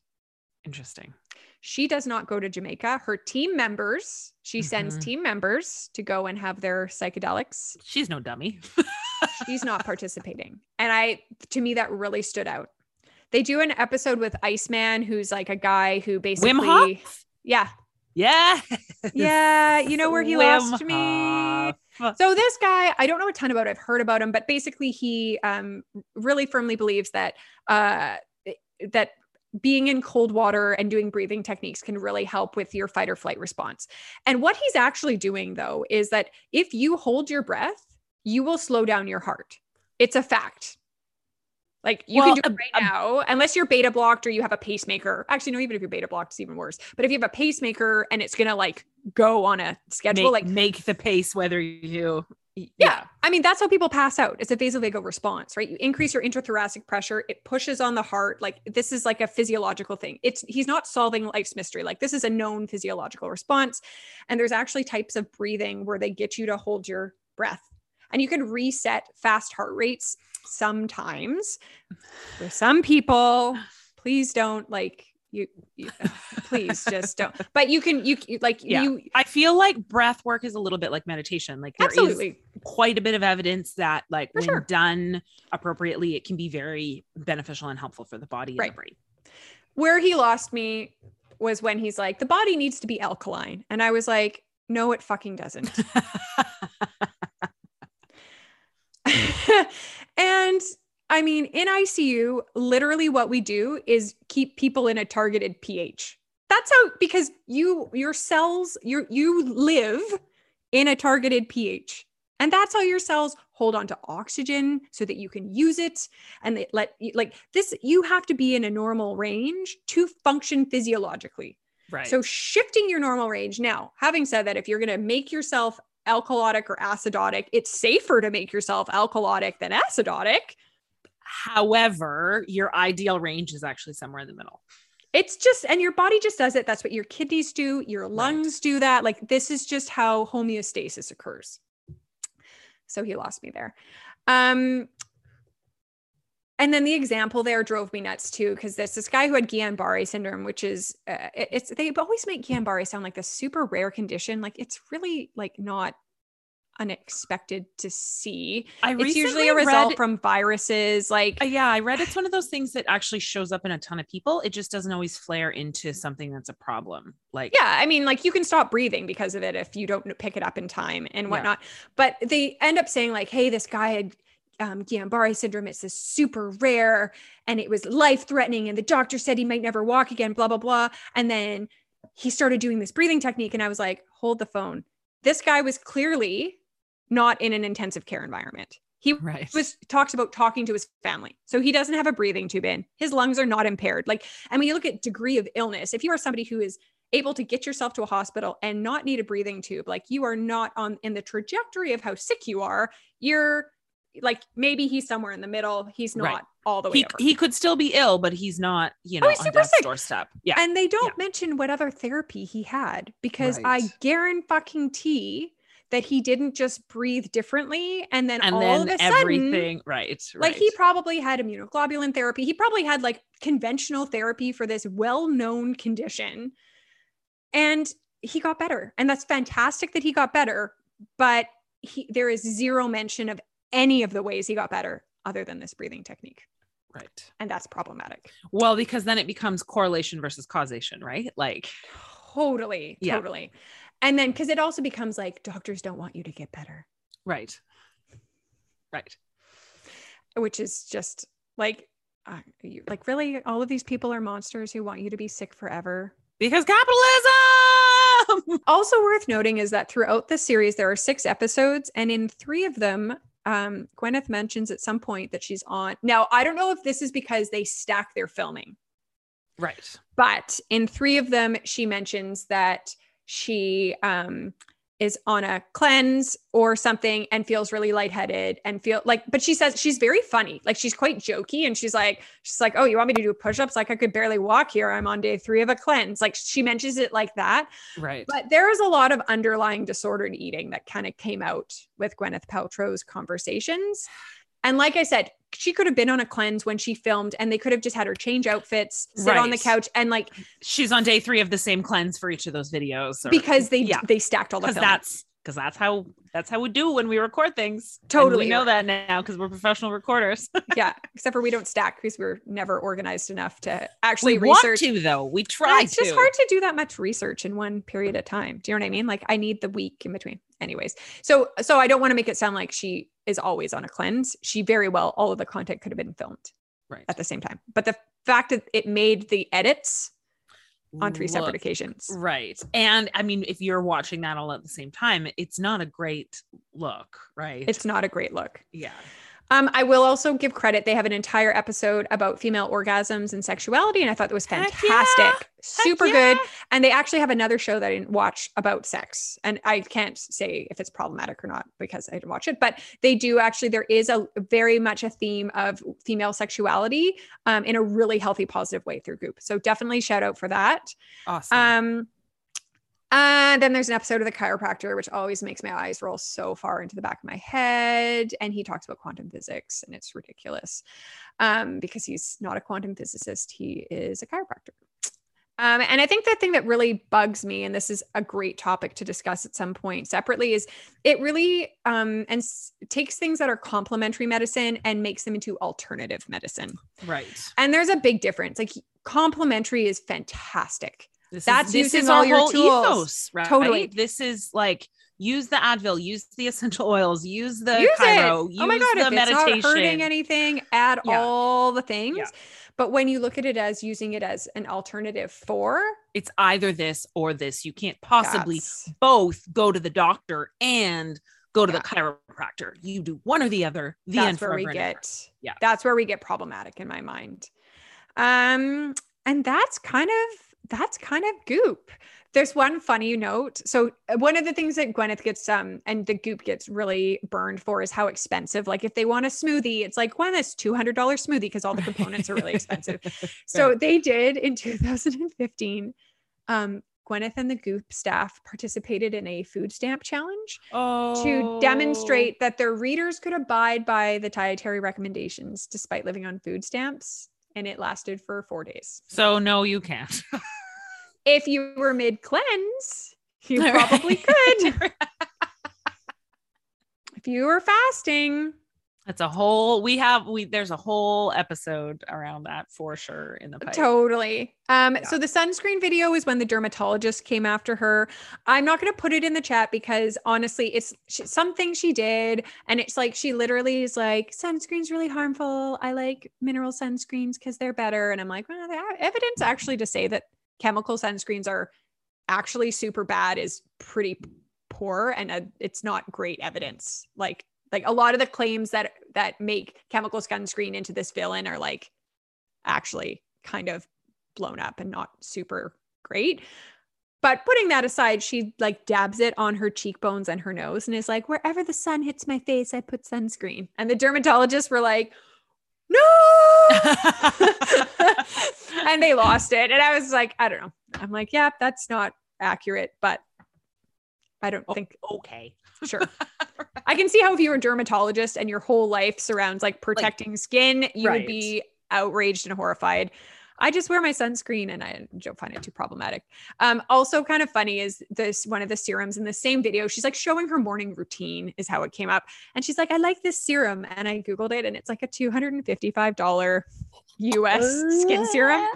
Interesting. She does not go to Jamaica. Her team members. She mm-hmm. sends team members to go and have their psychedelics. She's no dummy. She's not participating, and I. To me, that really stood out. They do an episode with Iceman, who's like a guy who basically. Wim Hof? Yeah, yeah. Yeah. You know where he Wim lost me. So this guy, I don't know a ton about. I've heard about him, but basically he um, really firmly believes that uh, that being in cold water and doing breathing techniques can really help with your fight or flight response. And what he's actually doing though is that if you hold your breath, you will slow down your heart. It's a fact. Like you well, can do it right now, unless you're beta blocked or you have a pacemaker. Actually, no, even if you're beta blocked, it's even worse. But if you have a pacemaker and it's gonna like go on a schedule, make, like make the pace whether you yeah. yeah. I mean, that's how people pass out. It's a vasovagal response, right? You increase your intrathoracic pressure, it pushes on the heart. Like this is like a physiological thing. It's he's not solving life's mystery. Like this is a known physiological response. And there's actually types of breathing where they get you to hold your breath. And you can reset fast heart rates sometimes for some people please don't like you, you uh, please just don't but you can you like yeah. you i feel like breath work is a little bit like meditation like there absolutely. is quite a bit of evidence that like for when sure. done appropriately it can be very beneficial and helpful for the body right. and the brain where he lost me was when he's like the body needs to be alkaline and i was like no it fucking doesn't and I mean, in ICU, literally what we do is keep people in a targeted pH. That's how because you your cells you you live in a targeted pH. And that's how your cells hold on to oxygen so that you can use it and they let you, like this you have to be in a normal range to function physiologically. Right. So shifting your normal range. Now, having said that, if you're going to make yourself alkalotic or acidotic, it's safer to make yourself alkalotic than acidotic. However, your ideal range is actually somewhere in the middle. It's just, and your body just does it. That's what your kidneys do, your lungs right. do that. Like, this is just how homeostasis occurs. So he lost me there. Um, and then the example there drove me nuts too, because there's this guy who had Guillain-Barré syndrome, which is uh, it's they always make Guillain-Barré sound like a super rare condition. Like it's really like not unexpected to see. I it's usually a result read, from viruses. Like uh, yeah, I read it's one of those things that actually shows up in a ton of people. It just doesn't always flare into something that's a problem. Like yeah, I mean, like you can stop breathing because of it if you don't pick it up in time and whatnot. Yeah. But they end up saying like, hey, this guy had um, Guillain-Barré syndrome. It's this super rare and it was life threatening. And the doctor said he might never walk again, blah, blah, blah. And then he started doing this breathing technique. And I was like, hold the phone. This guy was clearly not in an intensive care environment. He right. was talks about talking to his family. So he doesn't have a breathing tube in. His lungs are not impaired. Like, I mean, you look at degree of illness. If you are somebody who is able to get yourself to a hospital and not need a breathing tube, like you are not on in the trajectory of how sick you are, you're like maybe he's somewhere in the middle. He's not right. all the way. He, over. he could still be ill, but he's not, you oh, know, oh, he's on death's sick. doorstep. Yeah. And they don't yeah. mention what other therapy he had because right. I guarantee that he didn't just breathe differently and then and all then of a sudden everything right, right like he probably had immunoglobulin therapy he probably had like conventional therapy for this well-known condition and he got better and that's fantastic that he got better but he, there is zero mention of any of the ways he got better other than this breathing technique. Right. And that's problematic. Well, because then it becomes correlation versus causation, right? Like, totally, Yeah. totally. And then because it also becomes like doctors don't want you to get better, right. Right. which is just like, uh, you, like really, all of these people are monsters who want you to be sick forever. Because capitalism. Also worth noting is that throughout the series there are six episodes, and in three of them, um, Gwyneth mentions at some point that she's on. Now I don't know if this is because they stack their filming, right. but in three of them she mentions that she um is on a cleanse or something and feels really lightheaded and feel like but she says she's very funny. Like she's quite jokey and she's like she's like oh you want me to do push-ups? Like i could barely walk here. I'm on day three of a cleanse. Like she mentions it like that. Right. but there is a lot of underlying disordered eating that kind of came out with gwyneth paltrow's conversations and like i said she could have been on a cleanse when she filmed and they could have just had her change outfits sit on the couch and like She's on day three of the same cleanse for each of those videos. or- because they yeah. they stacked all the because that's because that's how that's how we do when we record things. And Totally. we know that now because we're professional recorders. yeah except for we don't stack because we're never organized enough to actually we want research to though. We try it's to. just hard to do that much research in one period of time do you know what i mean like i need the week in between anyways so so i don't want to make it sound like she is always on a cleanse she very well all of the content could have been filmed Right. at the same time but the fact that it made the edits on three separate occasions Right. And I mean, if you're watching that all at the same time, it's not a great look, right? it's not a great look yeah. Um, I will also give credit. They have an entire episode about female orgasms and sexuality, and I thought that was fantastic. yeah! Super Heck good. And they actually have another show that I didn't watch about sex. And I can't say if it's problematic or not because I didn't watch it, but they do actually, there is a very much a theme of female sexuality um, in a really healthy, positive way through goop. So definitely shout out for that. Awesome. Um, and then there's an episode of the chiropractor, which always makes my eyes roll so far into the back of my head. And he talks about quantum physics, and it's ridiculous um, because he's not a quantum physicist, he is a chiropractor. Um, and I think the thing that really bugs me, and this is a great topic to discuss at some point separately, is it really um, and s- takes things that are complementary medicine and makes them into alternative medicine. right. And there's a big difference. Like complementary is fantastic. This That's is, this using is all your tools. ethos, right? Totally. This is like use the Advil, use the essential oils, use the use use oh my god, the if meditation. it's not hurting anything, add Yeah. all the things. Yeah. But when you look at it as using it as an alternative for, it's either this or this. You can't possibly that's- both go to the doctor and go to Yeah. the chiropractor. You do one or the other. The that's end where we forever and ever. get Yeah. that's where we get problematic in my mind. Um, and that's kind of that's kind of goop. There's one funny note. So uh, one of the things that Gwyneth gets um and the goop gets really burned for is how expensive. Like if they want a smoothie, it's like that's two hundred dollar smoothie because all the components are really expensive. So they did in 2015. Um, Gwyneth and the Goop staff participated in a food stamp challenge oh. to demonstrate that their readers could abide by the dietary recommendations despite living on food stamps. And it lasted for four days. So no, you can't. If you were mid cleanse, you probably could. If you were fasting, That's a whole. We have we. There's a whole episode around that for sure in the pipe. Totally. Um, Yeah. so the sunscreen video is when the dermatologist came after her. I'm not going to put it in the chat because honestly, it's sh- something she did, and it's like she literally is like, "Sunscreen's really harmful. I like mineral sunscreens because they're better." And I'm like, "Well, the evidence actually to say that chemical sunscreens are actually super bad is pretty poor, and uh, it's not great evidence. Like, like a lot of the claims that that make chemical sunscreen into this villain are like actually kind of blown up and not super great. But putting that aside, she like dabs it on her cheekbones and her nose and is like, wherever the sun hits my face, I put sunscreen. And the dermatologists were like, no. and they lost it. And I was like, I don't know. I'm like, yeah, that's not accurate, but I don't think okay. sure. I can see how if you were a dermatologist and your whole life surrounds like protecting skin, you Right. would be outraged and horrified. I just wear my sunscreen and I don't find it too problematic. Um, also kind of funny is this one of the serums in the same video. She's like showing her morning routine is how it came up. And she's like, I like this serum. And I Googled it and it's like a $255 US skin serum.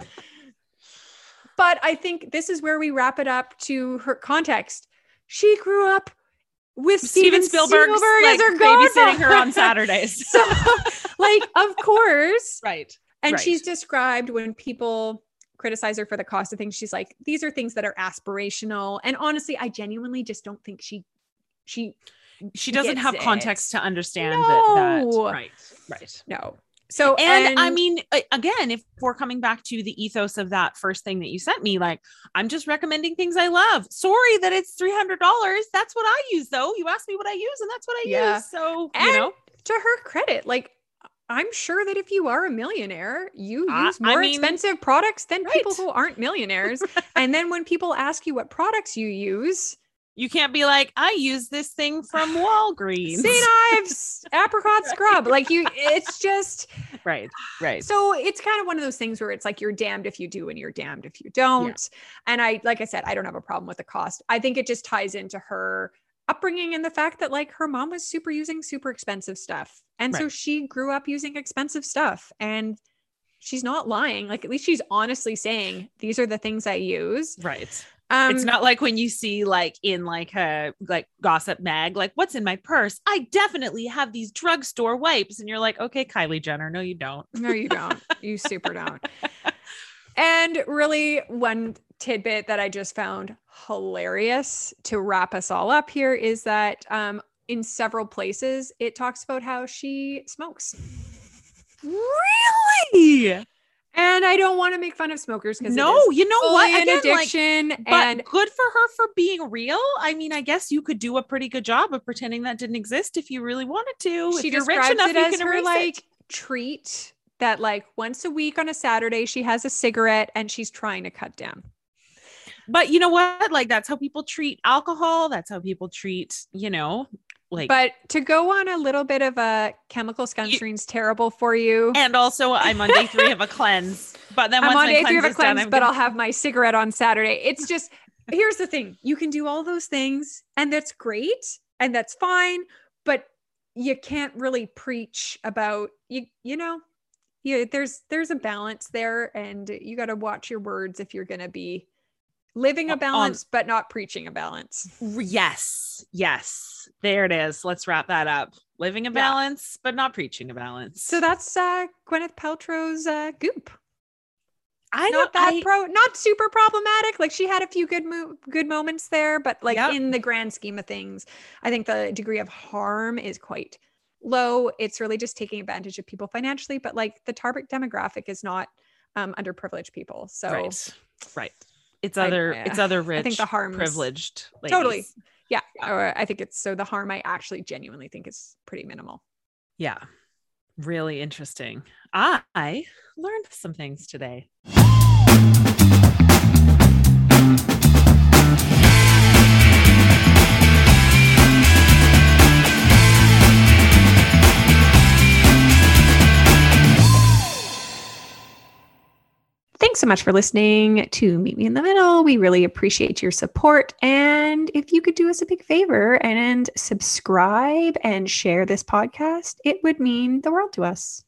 But I think this is where we wrap it up to her context. She grew up with Steven, Steven Spielberg, like, as her babysitting her on. Saturdays. so, like, of course. right. And Right. she's described when people criticize her for the cost of things, she's like, these are things that are aspirational. And honestly, I genuinely just don't think she she She doesn't have it. context to understand that, that. Right. Right. no. So and, I mean, again, if we're coming back to the ethos of that first thing that you sent me, like I'm just recommending things I love. Sorry that it's three hundred dollars. That's what I use, though. You asked me what I use, and that's what I Yeah. use. So And you know, to her credit, like I'm sure that if you are a millionaire, you I- use I more mean- expensive products than people who aren't millionaires. and then when people ask you what products you use, you can't be like, I use this thing from Walgreens. St. Ives apricot scrub. Like you, it's just right. Right. so it's kind of one of those things where it's like you're damned if you do and you're damned if you don't. And I, like I said, I don't have a problem with the cost. I think it just ties into her upbringing and the fact that like her mom was super using super expensive stuff. And so she grew up using expensive stuff and she's not lying. Like at least she's honestly saying these are the things I use. Right. Um it's not like when you see like in like a like gossip mag, like what's in my purse? I definitely have these drugstore wipes, and you're like, okay, Kylie Jenner, no, you don't. No, you don't. You super don't. And really, one tidbit that I just found hilarious to wrap us all up here is that um, in several places it talks about how she smokes. Really? And I don't want to make fun of smokers because No, you know what? Again, like, addiction. but and good for her for being real. I mean, I guess you could do a pretty good job of pretending that didn't exist if you really wanted to. she if describes enough, it you as can her like it. treat that like once a week on a Saturday she has a cigarette and she's trying to cut down. But you know what? Like that's how people treat alcohol. That's how people treat, you know, like. But to go on a little bit of a chemical sunscreen's terrible for you. and also, I'm on day three of a cleanse. But then I'm once on day three of a cleanse done, but gonna- I'll have my cigarette on Saturday. It's just here's the thing: you can do all those things, and that's great, and that's fine, but you can't really preach about you. You know, yeah, there's there's a balance there, and you got to watch your words if you're going to be living a balance, but not preaching a balance. Yes, yes. There it is. Let's wrap that up. Living a Yeah. balance, but not preaching a balance. So that's uh, Gwyneth Paltrow's uh, goop. I not that I- pro not super problematic like she had a few good mo- good moments there but like Yep. in the grand scheme of things i think the degree of harm is quite low it's really just taking advantage of people financially but like the target demographic is not um underprivileged people so right, right. It's I- other, it's other rich, I think the harm's- privileged, Totally. ladies. yeah or i think it's so the harm i actually genuinely think is pretty minimal Yeah, really interesting. I learned some things today. Thanks so much for listening to Meet Me in the Middle. We really appreciate your support. And if you could do us a big favor and subscribe and share this podcast, it would mean the world to us.